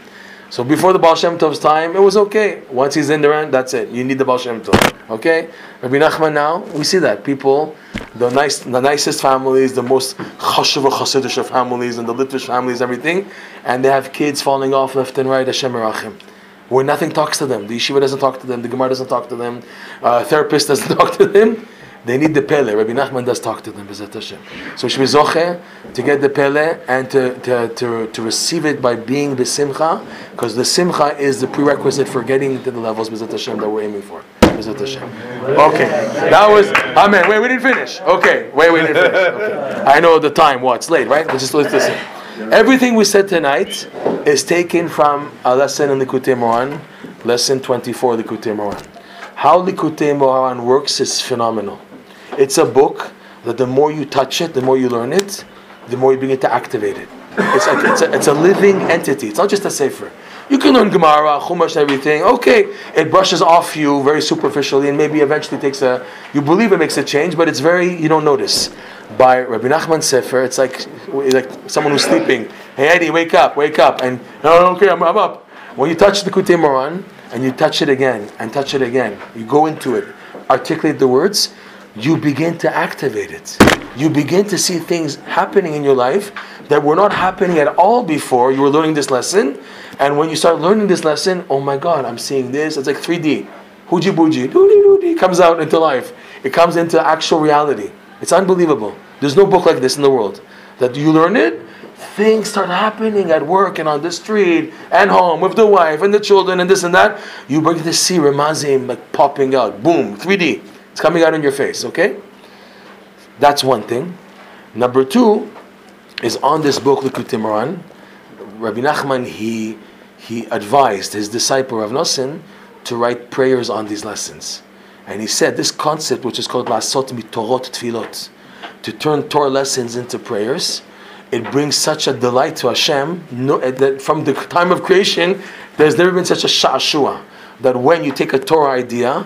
So before the Baal Shem Tov's time, it was okay. Once he's in the there, that's it. You need the Baal Shem Tov. Okay? Rabbi Nachman now, we see that. People, the nice, the nicest families, the most chashuv chassidish families, and the Litvish families, everything, and they have kids falling off left and right, Hashem Merachim. Where nothing talks to them. The yeshiva doesn't talk to them, the Gemara doesn't talk to them, uh, therapist doesn't talk to them. They need the Pele. Rabbi Nachman does talk to them, B'ezat Hashem. So should be Zoche to get the Pele and to, to, to, to receive it by being the Simcha, because the Simcha is the prerequisite for getting to the levels, B'ezat Hashem, that we're aiming for. Hashem. Okay. That was, Amen. Wait, we didn't finish. Okay. Wait, we didn't finish. Okay. I know the time. What? It's late, right? Let's just let's listen. Everything we said tonight is taken from a lesson in Likutei Moharan, lesson 24 Likutei Moharan. How Likutei Moharan works is phenomenal. It's a book that the more you touch it, the more you learn it, the more you begin to activate it. It's it's a, it's a living entity. It's not just a sefer. You can learn Gemara, Chumash, everything. Okay, it brushes off you very superficially, and maybe eventually takes a. You believe it makes a change, but it's very you don't notice. By Rabbi Nachman Sefer, it's like like someone who's sleeping. Hey Eddie, wake up, wake up, and no, okay, I'm, I'm up. When you touch Likutei Moharan and you touch it again and touch it again, you go into it, articulate the words, you begin to activate it. You begin to see things happening in your life that were not happening at all before you were learning this lesson. And when you start learning this lesson, oh my God, I'm seeing this. It's like 3D. Huji buji, doody doody, comes out into life. It comes into actual reality. It's unbelievable. There's no book like this in the world. That you learn it, things start happening at work and on the street and home with the wife and the children and this and that. You begin to see Ramazim like popping out. Boom, 3D. It's coming out in your face, okay? That's one thing. Number two is on this book, Likutei Moharan, Rabbi Nachman, he, he advised his disciple Rav Nosson to write prayers on these lessons. And he said this concept, which is called Lasot Mitorot Tfilot, to turn Torah lessons into prayers, it brings such a delight to Hashem no, eh, that from the time of creation, there's never been such a sha'ashua that when you take a Torah idea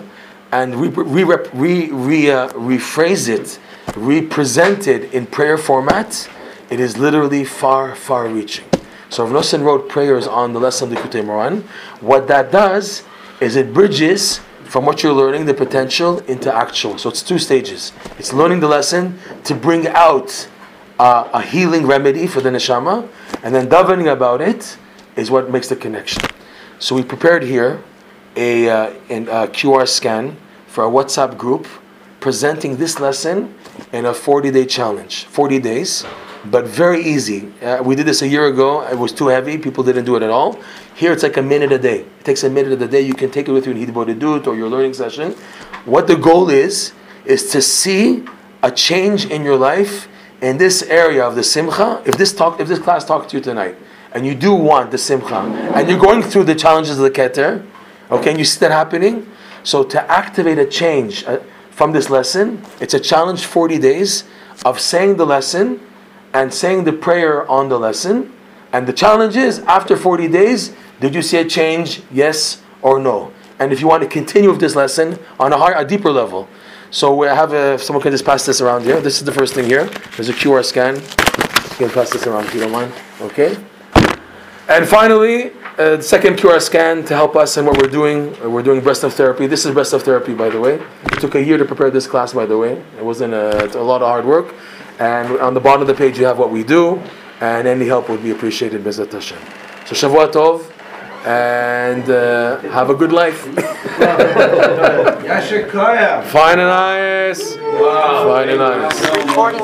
and we, re, re, re uh, rephrase it, represent it in prayer format, it is literally far, far reaching. So Rav wrote prayers on the lesson of the Likutei Moharan. What that does is it bridges from what you're learning, the potential, into actual. So it's two stages. It's learning the lesson to bring out uh, a healing remedy for the neshama, and then davening about it is what makes the connection. So we prepared here a, uh, a QR scan for a WhatsApp group presenting this lesson in a 40 day challenge. 40 days, but very easy. Uh, we did this a year ago. It was too heavy. People didn't do it at all. Here it's like a minute a day. It takes a minute of the day. You can take it with you in hitbodedut or your learning session. What the goal is, is to see a change in your life in this area of the simcha, if this talk, if this class talked to you tonight, and you do want the simcha, and you're going through the challenges of the keter, okay, and you see that happening, so to activate a change uh, from this lesson, it's a challenge 40 days of saying the lesson and saying the prayer on the lesson. And the challenge is after 40 days, did you see a change? Yes or no? And if you want to continue with this lesson on a higher, a deeper level, so we have a, if someone can just pass this around here. This is the first thing here. There's a QR scan. You can pass this around if you don't mind. Okay. And finally, uh, second QR scan to help us in what we're doing. Uh, we're doing Breslov therapy. This is Breslov therapy, by the way. It took a year to prepare this class, by the way. It wasn't a, a lot of hard work. And on the bottom of the page, you have what we do, and any help would be appreciated, Bezat Hashem. So Shavua Tov and uh, have a good life. Fine and nice. Wow. Fine and nice.